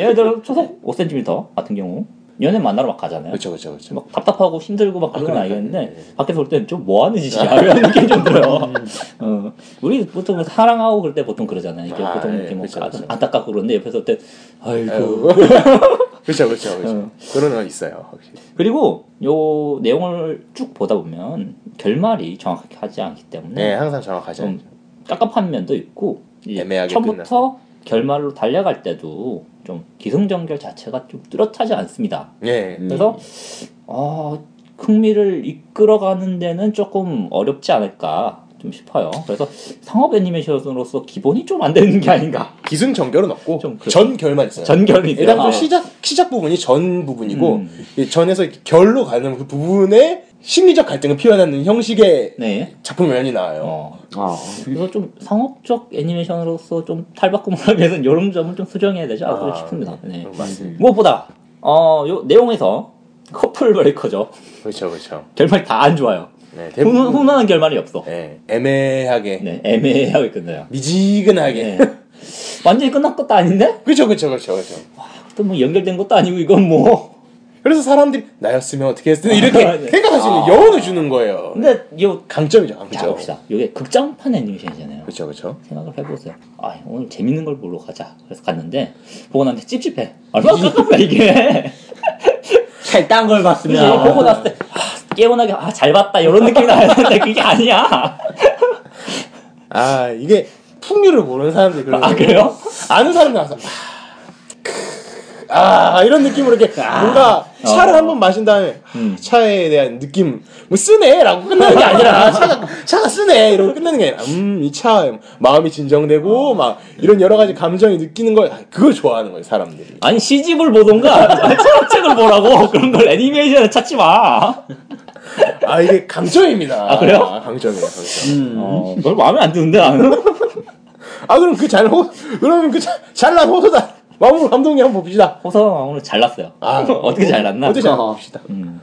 예를 들어 초속 5cm 같은 경우 연애 만나러 막 가잖아요. 그렇죠, 그렇죠, 그렇죠. 막 답답하고 힘들고 막 그런 그러니까, 아이였는데 네. 밖에서 볼 때는 좀 뭐 하는 짓이야 이런 느낌이 좀 들어요. 어, 우리 보통 사랑하고 그럴 때 보통 그러잖아요. 이렇게 아, 보통 예, 이렇게 뭐 그쵸, 그쵸. 안타깝고 그런데 옆에서 볼때 아이고. 그렇죠, 그렇죠, 그렇죠. 어. 그런 건 있어요, 확실히. 그리고 요 내용을 쭉 보다 보면 결말이 정확하게 하지 않기 때문에 네, 항상 정확하죠. 좀 깝깝한 면도 있고 애매하게 처음부터 끝나서. 결말로 달려갈 때도 좀 기승전결 자체가 좀 뚜렷하지 않습니다. 예. 음. 그래서 어, 흥미를 이끌어가는 데는 조금 어렵지 않을까 좀 싶어요. 그래서 상업 애니메이션으로서 기본이 좀 안 되는 게 아닌가. 기승전결은 없고 좀 그렇죠. 전 결만 있어요. 전결이 있어요. 일단 아, 시작 시작 부분이 전 부분이고 음. 이 전에서 결로 가는 그 부분에 심리적 갈등을 표현하는 형식의 네. 작품 면이 나와요. 어. 아. 그래서 좀 상업적 애니메이션으로서 좀 탈바꿈을 하기 위해서는 이런 점을 좀 수정해야 되지 않을까 아, 싶습니다. 네. 음, 맞습니다. 무엇보다 어, 요 내용에서 커플 브레이커죠. 그렇죠, 그렇죠. 결말이 다 안 좋아요. 네, 훈, 대부분 훈훈한 결말이 없어. 네, 애매하게 네, 애매하게 끝나요. 미지근하게. 네. 완전히 끝난 것도 아닌데? 그렇죠, 그렇죠, 그렇죠, 그렇죠. 또뭐 연결된 것도 아니고 이건 뭐 그래서 사람들이 나였으면 어떻게 했을 텐데 이렇게 네. 생각할 수 있는 여운을 주는 거예요. 근데 요 강점이죠, 자 강점. 봅시다. 이게 극장판 애니메이션이잖아요. 그렇죠, 그렇죠. 생각을 해보세요. 아 오늘 재밌는 걸 보러 가자. 그래서 갔는데 보고 나는데 찝찝해. 얼마나 깝깝해 이게. 잘딴 걸 이거 봤으면 보고 났을 때 아, 깨어나게 아 잘 봤다 이런 느낌이 나야 되는데 그게 아니야. 아 이게 풍류를 모르는 사람들이 그러는 아, 거예요. 그래요? 아는 사람들 와서 아, 아 이런 느낌으로 이렇게 뭔가 차를 어. 한번 마신 다음에 아, 음. 차에 대한 느낌 뭐 쓰네라고 끝나는 게 아니라 차가 차가 쓰네 이러고 끝나는 게 아니라 음이 차 마음이 진정되고 어. 막 이런 여러 가지 감정이 느끼는 걸 아, 그걸 좋아하는 거예요 사람들이. 아니 시집을 보던가 철학책을 보라고 그런 걸 애니메이션에 찾지 마. 아 이게 강점입니다. 아, 그래요? 강점이에요 강점. 어, 별 마음에 안 드는데 나는. 아 그럼 그잘호 그러면 그 잘- 잘난 호소다 마무로 감독님 한번 봅시다. 호서가 오늘 잘났어요. 아 어떻게 잘났나? 어떻게 잘 봅시다. 음.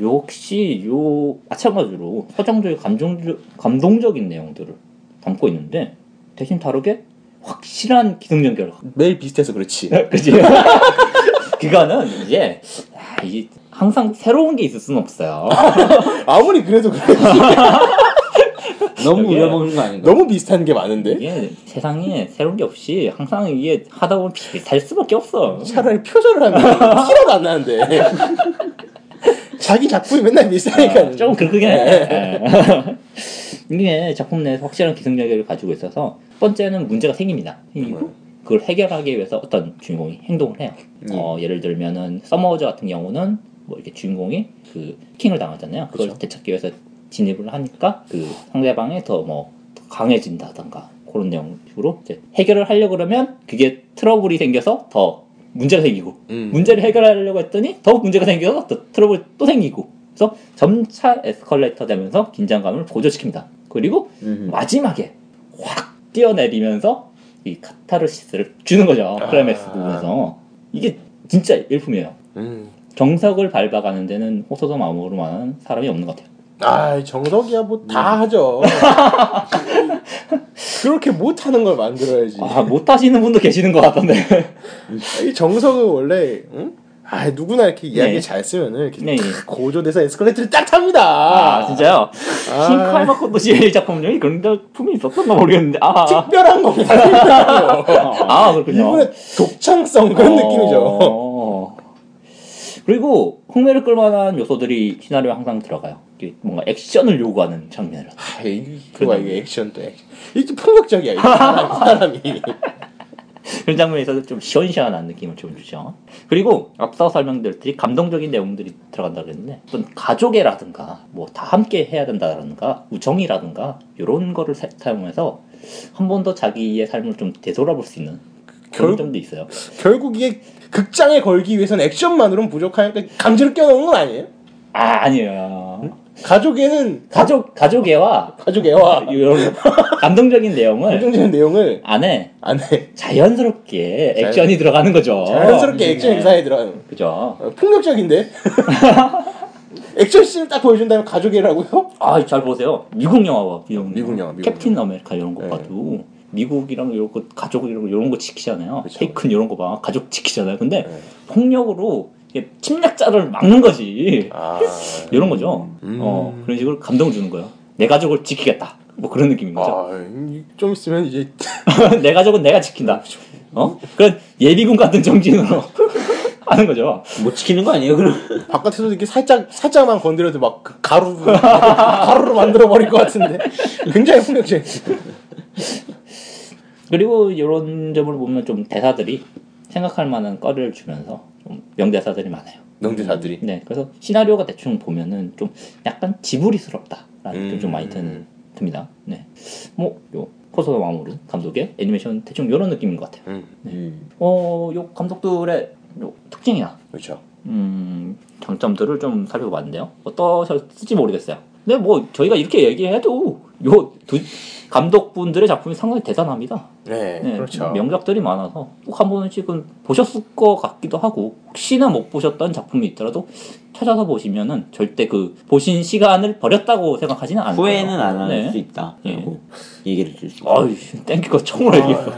역시 요 마찬가지로 서정적인 감정적 감동적인 내용들을 담고 있는데 대신 다르게 확실한 기승전결. 매일 비슷해서 그렇지. 그지? 그거는 이제 아, 이 항상 새로운 게 있을 수는 없어요. 아무리 그래도 그래. 너무 여기에 우려먹는 거 아닌가? 너무 비슷한 게 많은데 이게 세상에 새로운 게 없이 항상 이게 하다 보면 비슷할 수밖에 없어. 차라리 표절을 하면 티라도 안 나는데 자기 작품이 맨날 비슷하니까 아, 조금 그렇긴 해. 이게 작품 내에서 확실한 기승전결을 가지고 있어서 첫 번째는 문제가 생깁니다. 생기고 그걸 해결하기 위해서 어떤 주인공이 행동을 해요. 어, 예를 들면은 서머워즈 같은 경우는 뭐 이렇게 주인공이 그 킹을 당하잖아요. 그걸 그쵸. 되찾기 위해서 진입을 하니까 그 상대방이 더 뭐 강해진다던가 그런 내용으로 이제 해결을 하려고 그러면 그게 트러블이 생겨서 더 문제가 생기고 음. 문제를 해결하려고 했더니 더 문제가 생겨서 또 트러블이 또 생기고 그래서 점차 에스컬레이터 되면서 긴장감을 고조시킵니다. 그리고 음. 마지막에 확 뛰어내리면서 이 카타르시스를 주는 거죠. 클라이맥스 아. 부분에서 이게 진짜 일품이에요. 음. 정석을 밟아가는 데는 호소도 마음으로만 사람이 없는 것 같아요. 아 정석이야 뭐 다 하죠 그렇게 못하는 걸 만들어야지 아 못하시는 분도 계시는 것 같던데. 이 정석은 원래 응? 아 누구나 이렇게 이야기 네. 잘 쓰면은 이렇게 네. 탁 고조돼서 에스컬레이터를 딱 탑니다 아 진짜요? 아. 신카이마코도 CL 작품 중에 그런 작품이 있었던가 모르겠는데 아, 특별한 겁니다. 아 그렇군요. 이분의 독창성 그런 어. 느낌이죠 그리고 흥미를 끌만한 요소들이 시나리오에 항상 들어가요. 뭔가 액션을 요구하는 장면이라. 아, 이- 그거 이게 액션 또 액션 이게 폭력적이야 이게 사람이. 그런 장면에서 좀 시원시원한 느낌을 좀 주죠. 그리고 앞서 설명드렸듯이 감동적인 내용들이 들어간다 그랬는데 어떤 가족애라든가 뭐 다 함께 해야 된다라든가 우정이라든가 이런 거를 사- 사용해서 한 번 더 자기의 삶을 좀 되돌아볼 수 있는 결- 점도 있어요. 결국 이게 극장에 걸기 위해서는 액션만으로는 부족하니까 강제로 껴넣은 건 아니에요? 아 아니에요. 가족에는 가족 가족애와 가족 애와 이런 감동적인 내용을 긍정적인 내용을 안에 안에 자연스럽게 액션이 들어가는 거죠. 자연스럽게 액션 기사에 들어가는 그죠. 어, 폭력적인데 액션 씬을 딱 보여준다면 가족애라고요? 아, 잘 보세요. 미국 영화와 미국, 미국 영화, 미국 캡틴 아메리카 이런 거 네. 봐도 미국이랑 이런 거 가족이랑 이런 거 지키잖아요. 그쵸. 테이큰 이런 거 봐. 가족 지키잖아요. 근데 네. 폭력으로 침략자를 막는 거지. 아 이런 거죠. 음. 어, 그런 식으로 감동을 주는 거예요. 내 가족을 지키겠다. 뭐 그런 느낌인 거죠. 아, 이- 좀 있으면 이제 내 가족은 내가 지킨다. 어? 그런 예비군 같은 정신으로 하는 거죠. 못 지키는 거 아니에요? 그럼 바깥에서 이렇게 살짝 살짝만 건드려도 막그 가루 가루로 만들어 버릴 것 같은데 굉장히 폭력적인. 그리고 이런 점을 보면 좀 대사들이 생각할 만한 거리를 주면서 좀 명대사들이 많아요. 명대사들이. 네, 그래서 시나리오가 대충 보면은 좀 약간 지브리스럽다라는 느낌이 좀 많이 드는, 음. 듭니다. 네, 뭐요 코소 마모루 감독의 애니메이션 대충 이런 느낌인 것 같아요. 음, 음. 어, 요 감독들의 요 특징이나 그렇죠. 음, 장점들을 좀 살펴봤는데요. 어떠셨을지 모르겠어요. 근데 뭐 저희가 이렇게 얘기해도 요 두, 감독분들의 작품이 상당히 대단합니다. 네, 네, 그렇죠. 명작들이 많아서 꼭 한 번씩은 보셨을 것 같기도 하고 혹시나 못 보셨던 작품이 있더라도 찾아서 보시면은 절대 그 보신 시간을 버렸다고 생각하지는 거예요. 후회는 안할 네. 수 있다. 예. 라고 얘기를 줄 수. 아유, 땡큐가 총을 얘기했어.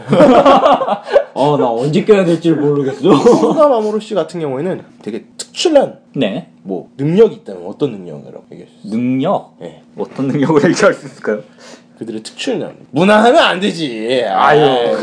어, 나 언제 껴야 될지 모르겠어. 수가 마모루 씨 같은 경우에는 되게 특 특출난 네. 뭐 능력이 있다면 어떤 능력이라고 얘기해 주세요. 능력. 네. 어떤 능력을 얘기할 수 있을까요? 그들의 특출난. 무난하면 안 되지. 아유.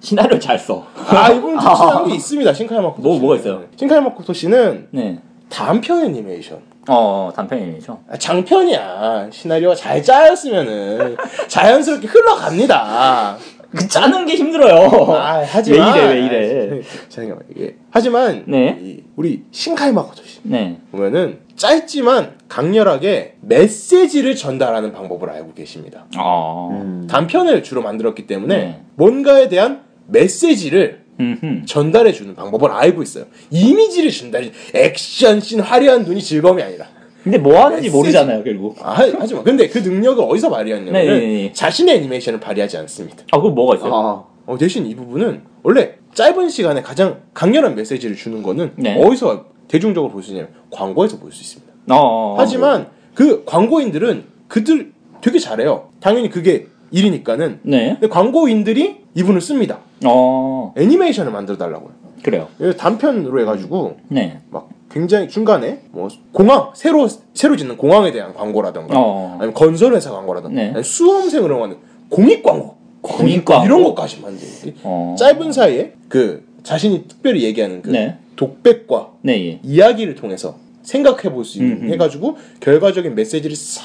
시나리오 잘 써. 아 이분 특출난 게 있습니다. 신카이 마코토. 뭐, 씨. 뭐가 있어요? 신카이 마코토 씨는 네. 단편 애니메이션. 어, 단편이죠. 아, 장편이야. 시나리오가 잘 짜였으면은 자연스럽게 흘러갑니다. 그 짜는 게 힘들어요. 아, 하지만 왜 이래, 왜 이래. 아, 잠깐만 이게 하지만 네. 이 우리 신카이 마코토 씨 네. 보면은 짧지만 강렬하게 메시지를 전달하는 방법을 알고 계십니다. 어. 단편을 주로 만들었기 때문에 네. 뭔가에 대한 메시지를 음흠. 전달해 주는 방법을 알고 있어요. 이미지를 전달해 액션 씬 화려한 눈이 즐거움이 아니라. 근데 뭐 하는지 메시지. 모르잖아요, 결국. 아, 하- 하지만 근데 그 능력을 어디서 발휘했냐면 네, 네, 네. 자신의 애니메이션을 발휘하지 않습니다. 아, 그거 뭐가 있어요? 아, 어, 대신 이 부분은 원래 짧은 시간에 가장 강렬한 메시지를 주는 거는 네. 어디서 대중적으로 볼 수 있냐면 광고에서 볼 수 있습니다. 어. 하지만 그 광고인들은 그들 되게 잘해요. 당연히 그게 일이니까는. 네. 근데 광고인들이 이분을 씁니다. 어. 애니메이션을 만들어 달라고요. 그래요. 단편으로 해가지고 네. 막 굉장히 중간에 뭐 공항 새로 새로 짓는 공항에 대한 광고라던가 어. 아니면 건설회사 광고라던가 네. 아니면 수험생을 응원하는 공익 광고 공익 광고. 이런 것까지 만들기 어. 짧은 사이에 그 자신이 특별히 얘기하는 그 네. 독백과 네, 예. 이야기를 통해서 생각해 볼 수 있는 음흠. 해가지고 결과적인 메시지를 싹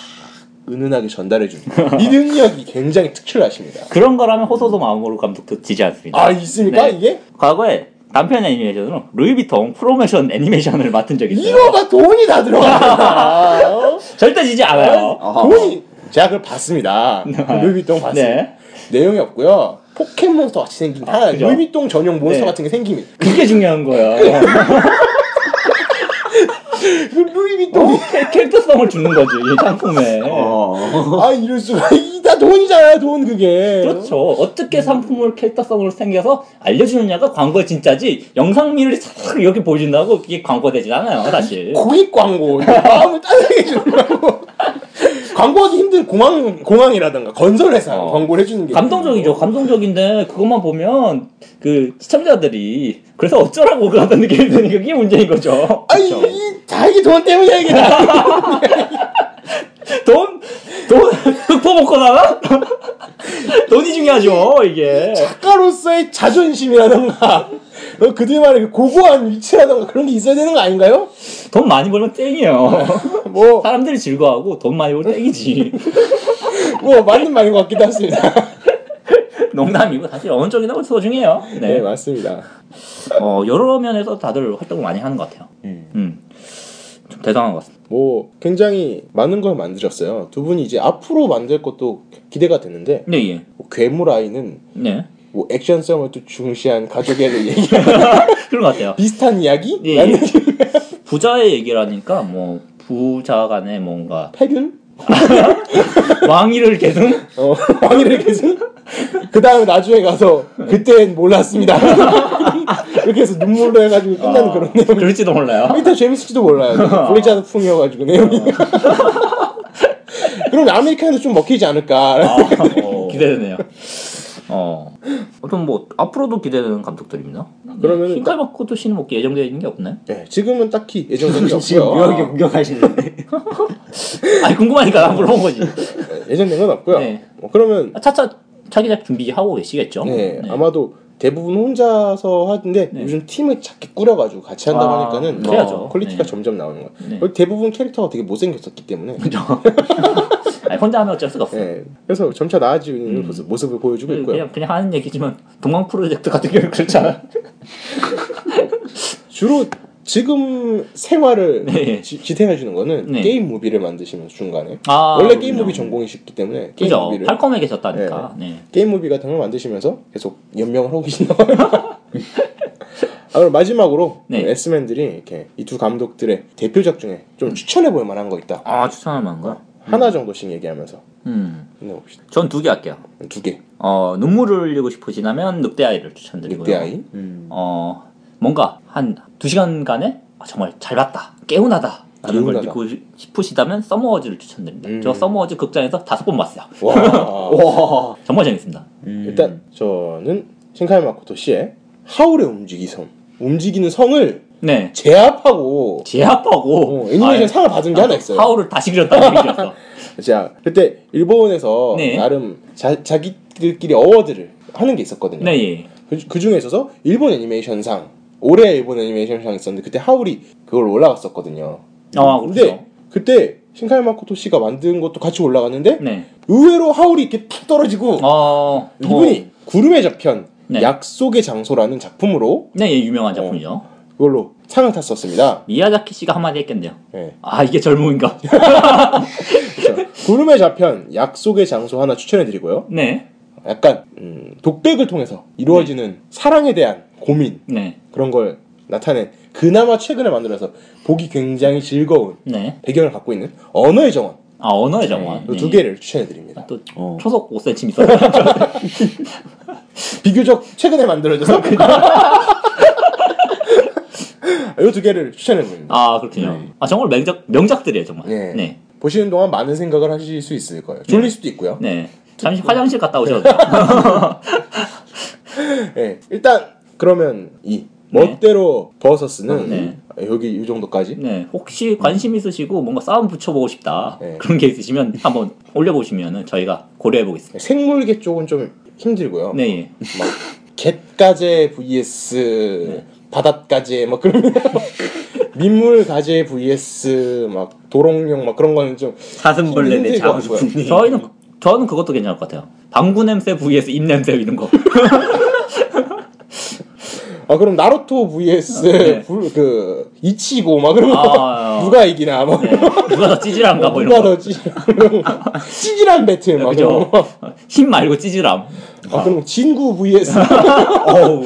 은은하게 전달해 주는 이 능력이 굉장히 특출나십니다. 그런 거라면 호소도 마음으로 감독도 지지 않습니다. 아 있습니까 네. 이게? 과거에 단편 애니메이션으로 루이비통 프로모션 애니메이션을 맡은 적이 있어요. 이거가 돈이 다. 어? 절대 지지 않아요. 아하. 돈이 제가 그걸 봤습니다. 루이비통 봤어요. 네. 내용이 없고요. 포켓몬스터 같이 생긴 그죠? 루이비통 전용 몬스터 네. 같은 게 생깁니다. 그게 중요한 거야. 그 루이비통이 캐- 캐릭터성을 주는 거지, 이 상품에. 어. 아 이럴 수가 이다 돈이잖아요 돈 그게. 그렇죠. 어떻게 상품을 캐릭터성으로 생겨서 알려주느냐가 광고의 진짜지, 영상미를 싹 이렇게 보여준다고 그게 광고가 되진 않아요, 사실. 공익 광고 마음을 따뜻하게 주려고 광고하기 힘든 공항 공항이라든가 건설회사 어. 광고를 해주는 게 감동적이죠. 감동적인데 그것만 보면 그 시청자들이 그래서 어쩌라고 그런 느낌이 드니까 그게 문제인 거죠. 아니 이다 이게 돈 때문이야 이게 다. 돈? 돈? 흑포 먹고 나가? 돈이 중요하죠, 이게. 작가로서의 자존심이라든가 어, 그들만의 그 고고한 위치라든가 그런 게 있어야 되는 거 아닌가요? 돈 많이 벌면 땡이에요. 뭐, 사람들이 즐거워하고 돈 많이 벌면 땡이지. 뭐 맞는 말인 것 같기도 합니다. 농담이고 사실 쪽이나 소중해요. 네, 네. 맞습니다. 어, 여러 면에서 다들 활동을 많이 하는 것 같아요. 음. 좀 대단한 것 같습니다. 뭐 굉장히 많은 걸 만드셨어요. 두 분이 이제 앞으로 만들 것도 기대가 되는데 네, 예. 뭐 괴물 아이는 네. 뭐 액션성을 또 중시한 가족애를 얘기 그런 것 같아요. 비슷한 이야기? 예, 예. 부자의 얘기라니까 뭐 부자 간에 뭔가 패균? 왕위를 계승? 어, 왕위를 계승? 그 다음에 나중에 가서 그땐 몰랐습니다. 이렇게 해서 눈물로 해가지고 끝나는 어, 그런 내용. 그럴지도 몰라요. 일단 재밌을지도 몰라요. 블리자드 풍이어가지고 내용이. 그럼 아메리카노도 좀 먹히지 않을까. 아, 어, 기대되네요. 어. 어떤 뭐 앞으로도 기대되는 감독들입니다. 그러면은 흰칼마코토 씨는 뭐 예정되어 있는 게 없나요? 네, 지금은 딱히 예정된 게 없고요. 묘하게 구경하시는데. 아니 궁금하니까 난 물어본 거지. 네, 예정된 건 없고요. 네. 어, 그러면 차차 차기작 준비하고 계시겠죠? 네, 아마도 대부분 혼자서 하는데 네. 요즘 팀을 작게 꾸려가지고 같이 한다고 아, 하니까는 그래야죠. 어, quality가 네. 점점 나오는 거예요. 네. 대부분 캐릭터가 되게 못생겼었기 때문에 아니, 혼자 하면 어쩔 수가 없어. 네, 그래서 점차 나아지는 음. 모습, 모습을 보여주고 있고요. 그냥 그냥 하는 얘기지만 동방 프로젝트 같은 경우 그렇잖아. 주로 지금 생활을 네. 지, 지탱해 주는 거는 네. 게임 movie를 만드시면서 중간에 아, 원래 게임. movie 전공이시기 때문에 게임 그죠? movie를 팔콤에 계셨다니까. 네. 게임 movie 같은 걸 만드시면서 계속 연명을 하고 계신다. 아, 그럼 마지막으로 네. S맨들이 이렇게 이 두 감독들의 대표작 중에 좀 추천해 볼 만한 거 있다. 아 추천할 만한 거? 하나 정도씩 얘기하면서 음. 끝내봅시다. 전 두 개 할게요. 두 개. 어 눈물을 흘리고 싶으시다면 늑대아이를 추천드리고요. 늑대아이. 어 뭔가 한 두 시간간에 아, 정말 잘 봤다, 개운하다. 라는 걸. 듣고 싶으시다면 서머워즈를 추천드립니다. 음. 저 서머워즈 극장에서 다섯 번 봤어요. 와. 와. 정말 재밌습니다. 일단 저는 신카이 마코토 씨의 하울의 움직이 성. 움직이는 성을 네. 제압하고 제압하고 어, 애니메이션 아, 상을 받은 게 하나 있어요. 하울을 다시 그렸다는 얘기였어. 자, 그때 일본에서 네. 나름 자, 자기들끼리 어워드를 하는 게 있었거든요. 네, 예. 그, 그 중에 있어서 일본 애니메이션상 올해 일본 애니메이션상 있었는데 그때 하울이 그걸 올라갔었거든요. 아, 근데 그렇죠. 그때 신카이 마코토 씨가 만든 것도 같이 올라갔는데 네. 의외로 하울이 이렇게 툭 떨어지고 어, 이분이 구름의 저편 네. 약속의 장소라는 작품으로 네, 예, 유명한 작품이죠. 그걸로 상을 탔었습니다. 미야자키 씨가 한마디 했겠네요. 네. 아, 이게 젊음인가? 그래서 구름의 저편 약속의 장소 하나 추천해드리고요. 네. 약간 음, 독백을 통해서 이루어지는 사랑에 대한 고민 네. 그런 걸 나타낸 그나마 최근에 만들어서 보기 굉장히 즐거운 네. 배경을 갖고 있는 언어의 정원 아, 언어의 정원. 이두 개를 추천해 드립니다. 또 어. 초속 5cm 있어요. 비교적 최근에 만들어져서 이 두 개를 추천해 드립니다. 아, 그렇군요. 아, 정말 명작, 명작들이에요, 정말. 네. 네. 보시는 동안 많은 생각을 하실 수 있을 거예요. 졸릴 수도 있고요. 네. 잠시 화장실 갔다 오셔도 돼요. 네, 일단 그러면 이 네. 멋대로 버서스는 네. 여기 이 정도까지 네. 혹시 관심 있으시고 뭔가 싸움 붙여보고 싶다. 네. 그런 게 있으시면 한번 올려보시면 저희가 고려해 보겠습니다. 생물계 쪽은 좀 힘들고요. 네, 예. 막 갯가재 vs 바닷가재 막 그런 민물 가재 vs 막 도롱뇽 막 그런 거는 좀 사슴벌레 내. 싶은데. 저희는, 저는 그것도 괜찮을 것 같아요. 방구 냄새 vs 입 냄새 이런 거. 아 그럼 나루토 vs 네. 불- 그 이치고 막 그러면 아, 누가 이기나 막 네. 누가 더 찌질한가 뭐 누가 이런 거. 더 찌, 찌질한 배틀 막 그죠? 힘 말고 찌질함. 아 그럼 진구 vs 어우.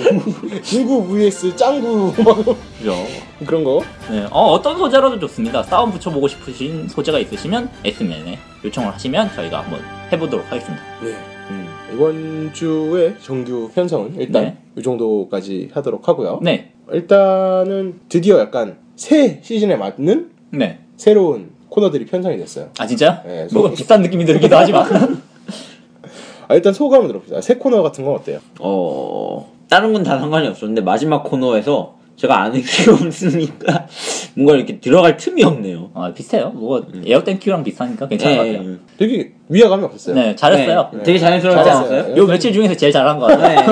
진구 vs 짱구 막 그죠? 그런 거 네. 어, 어떤 소재로도 좋습니다. 싸움 붙여보고 싶으신 소재가 있으시면 S맨에 요청을 하시면 저희가 한번 해보도록 하겠습니다. 네. 이번 주에 정규 편성은 일단 네. 이 정도까지 하도록 하고요. 네. 일단은 드디어 약간 새 시즌에 맞는 네. 새로운 코너들이 편성이 됐어요. 아, 진짜? 네, 뭔가 소- 비싼 느낌이 들기도 하지만. 아, 일단 소감을 들어봅시다. 새 코너 같은 건 어때요? 어 다른 건 다 상관이 없었는데 마지막 코너에서 제가 아는 게 없으니까 뭔가 이렇게 들어갈 틈이 없네요. 아, 비슷해요. 뭐, 에어땡큐랑 비슷하니까 괜찮은 것 같아요. 네, 되게 위화감이 없었어요. 네, 잘했어요. 네, 되게 잘했어요. 않았어요? 요 며칠 중에서 제일 잘한 것 같아요. 네.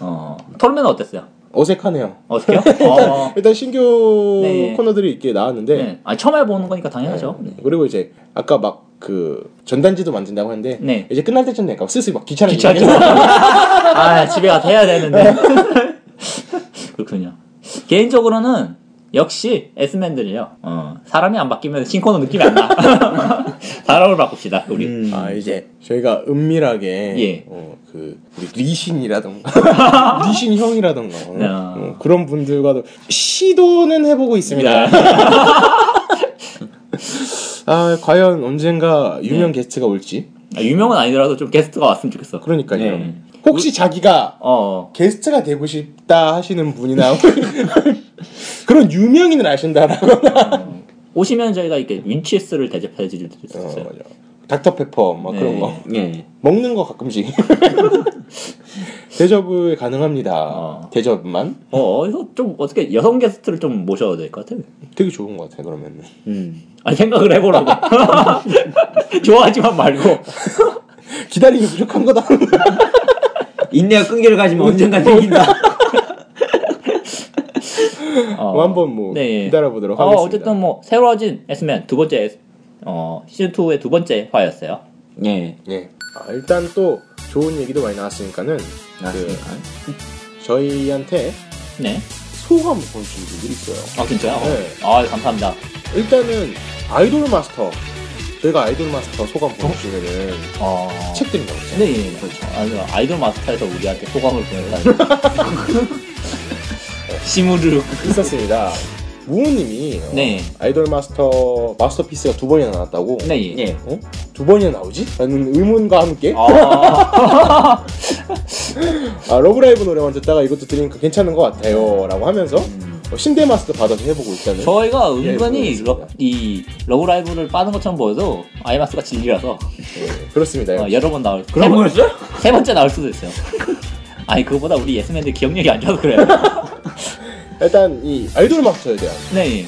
어, 토르맨은 어땠어요? 어색하네요. 어떻게요? 어, 일단 신규 네. 코너들이 있게 나왔는데 네. 아, 처음 해보는 거니까 당연하죠. 네. 그리고 이제 아까 막 그 전단지도 만든다고 하는데 네. 이제 끝날 때쯤 되니까 슬슬 막 귀찮아지고 귀찮죠. 아, 집에 가서 해야 되는데. 그렇군요. 개인적으로는 역시 S맨들이요. 어, 사람이 안 바뀌면 신코너 느낌이 안 나. 사람을 바꿉시다, 우리. 음. 아 이제 저희가 은밀하게 예. 어, 그 우리 리신이라던가 리신 형이라던가 어, 네. 어, 그런 분들과도 시도는 해보고 있습니다. 네. 아 과연 언젠가 유명 네. 게스트가 올지 아, 유명은 아니더라도 좀 게스트가 왔으면 좋겠어. 그러니까요. 네. 혹시 자기가 어, 게스트가 되고 싶다 하시는 분이나 그런 유명인을 아신다라고 오시면 저희가 이렇게 윈치스를 대접해 드릴 수 어, 있어요. 맞아. 닥터페퍼 막 네. 그런 거 예. 먹는 거 가끔씩 대접을 가능합니다. 어. 대접만 어, 이거 좀 어떻게 여성 게스트를 좀 모셔야 될것 같아. 되게 좋은 것 같아 그러면. 음. 아니, 생각을 해보라고. 좋아하지만 말고. 기다리기 부족한 거다. 인내가 끈기를 가지면 언젠가 생긴다. 어, 뭐 한번 뭐 네. 기다려 보도록 어, 하겠습니다. 어쨌든 뭐 새로워진 S맨 두 번째 어, 시즌 2의 두 번째 화였어요. 예. 예. 아, 일단 또 좋은 얘기도 많이 나왔으니까는 맞습니까? 그 저희한테 네. 소감 보내주신 분들이 있어요. 아 진짜요? 네. 아 감사합니다. 일단은 아이돌 마스터 저희가 아이돌 마스터 소감 보내주시면은 어. 책 드린다고 했잖아요. 네, 예, 그렇죠. 아니, 아이돌 마스터에서 우리한테 소감을 보냈다니. 시무르. 있었습니다. 무호님이 어, 네. 아이돌 마스터 마스터피스가 두 번이나 나왔다고. 네, 예. 예. 어? 두 번이나 나오지? 라는 의문과 함께 아, 아, 러브라이브 노래만 듣다가 이것도 들으니까 괜찮은 것 같아요 라고 하면서 어, 신데 마스터 받아서 해보고 있다는 저희가 예, 은근히. 러, 이 러브라이브를 빠는 것처럼 보여도 아이마스가 진리라서 예, 그렇습니다 어, 여러 번 나올 그런 세 번- 거였어요? 세 번째 나올 수도 있어요. 아니 그거보다 우리 S맨들 기억력이 안 좋아서 그래요. 일단 이 아이돌 마스터에 대한 네.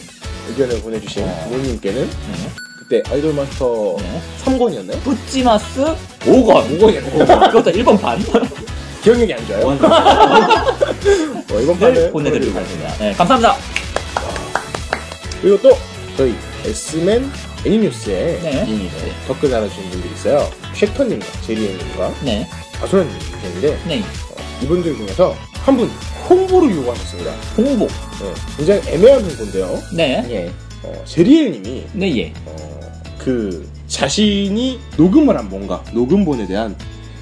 의견을 보내주신 부모님께는 네. 그때 아이돌 마스터 네. 3권이었나요? 뿌찌마스 5권. 5권이었고 그것도 1번 판. 기억력이 안 좋아요. 어, 이번 를 판을 보내드리고 가겠습니다. 네, 감사합니다. 그리고 또 저희 S맨 애니뉴스에 네. 댓글 달아주신 분들이 있어요. 쉐터님과 제리엠님과 네. 아소연님 계신데 네. 이분들 중에서 한 분 홍보를 요구하셨습니다. 홍보. 네, 굉장히 애매한 홍보인데요. 네. 예. 어, 제리엘님이 네, 예. 어, 그 자신이 녹음을 한 뭔가 녹음본에 대한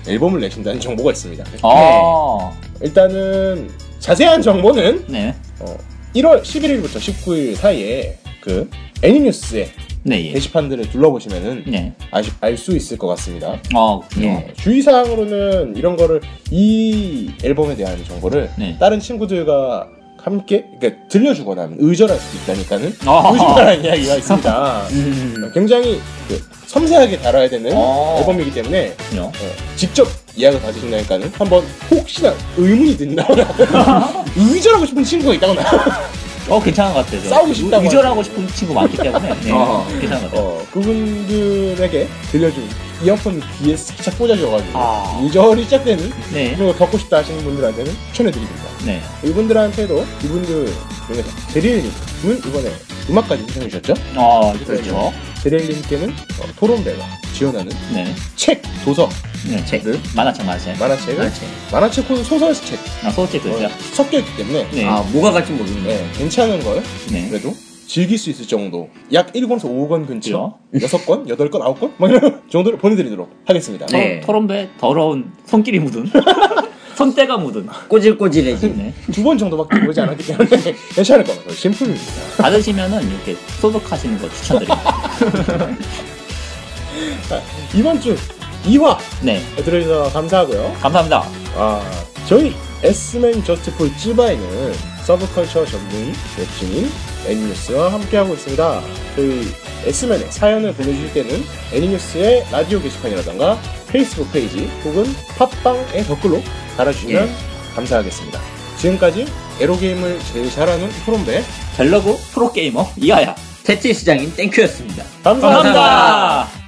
앨범을 내신다는 정보가 있습니다. 아. 일단은 자세한 정보는 네. 어, 1월 11일부터 19일 사이에 그 애니뉴스의 네, 예. 게시판들을 둘러보시면은 네. 알수 있을 것 같습니다. 어, 예. 어, 주의사항으로는 이런 거를 이 앨범에 대한 정보를 네. 다른 친구들과 함께 그러니까 들려주거나 의절할 수도 있다니까는 아. 조심하라는 이야기가 있습니다. 음. 굉장히 그 섬세하게 다뤄야 되는 어. 앨범이기 때문에. 어, 직접 이야기를 가지신다니까는 한번 혹시나 의문이 든다거나 의절하고 싶은 친구가 있다거나 어, 괜찮은 것 같아요. 저. 싸우고 싶다고 의절하고 싶은 친구 많기 때문에. 네. 어. 괜찮은 것 같아요. 어, 그분들에게 들려준 이어폰 귀에 살짝 꽂아줘가지고 아. 의절이 시작되는 네. 이런 거 겪고 싶다 하시는 분들한테는 추천해드립니다. 네. 이분들한테도 이분들 중에서 제리엘님은 이번에 음악까지 신청해 주셨죠? 어, 그렇죠. 제리엘님께는 어, 토론배가 지원하는 네. 책, 도서, 네. 책. 를 만화책, 만화책. 만화책을 만화책. 만화책 혹은 소설책 아, 소설책도 있어요. 어, 섞여 있기 때문에 네. 아, 뭐가 갈지 모르겠네. 네, 괜찮은 걸 네. 그래도 즐길 수 있을 정도 약 1권에서 5권 근처 그죠? 6권, 8권, 9권 뭐 이런 정도를 보내드리도록 하겠습니다. 네. 토론배 더러운 손길이 묻은 손때가 묻은 꼬질꼬질해지. 네. 두 번 정도밖에 보지 않았기 때문에 괜찮을 겁니다. 신품입니다. 받으시면은 이렇게 소독하시는 거 추천드립니다. 이번 주 2화 네, 들어주셔서 감사하고요. 감사합니다. 아, 저희 S맨 Just For You Zwei는 서브컬처 전문 웹진인 애니뉴스와 함께하고 있습니다. 저희 S맨에 사연을 보내주실 때는 애니뉴스의 라디오 게시판이라던가 페이스북 페이지 혹은 팟빵의 댓글로 달아주시면 감사하겠습니다. 지금까지 에로게임을 제일 잘하는 프롬베 벨러그 프로게이머 이하야. 테트리스 장인 땡큐였습니다. 감사합니다. 감사합니다.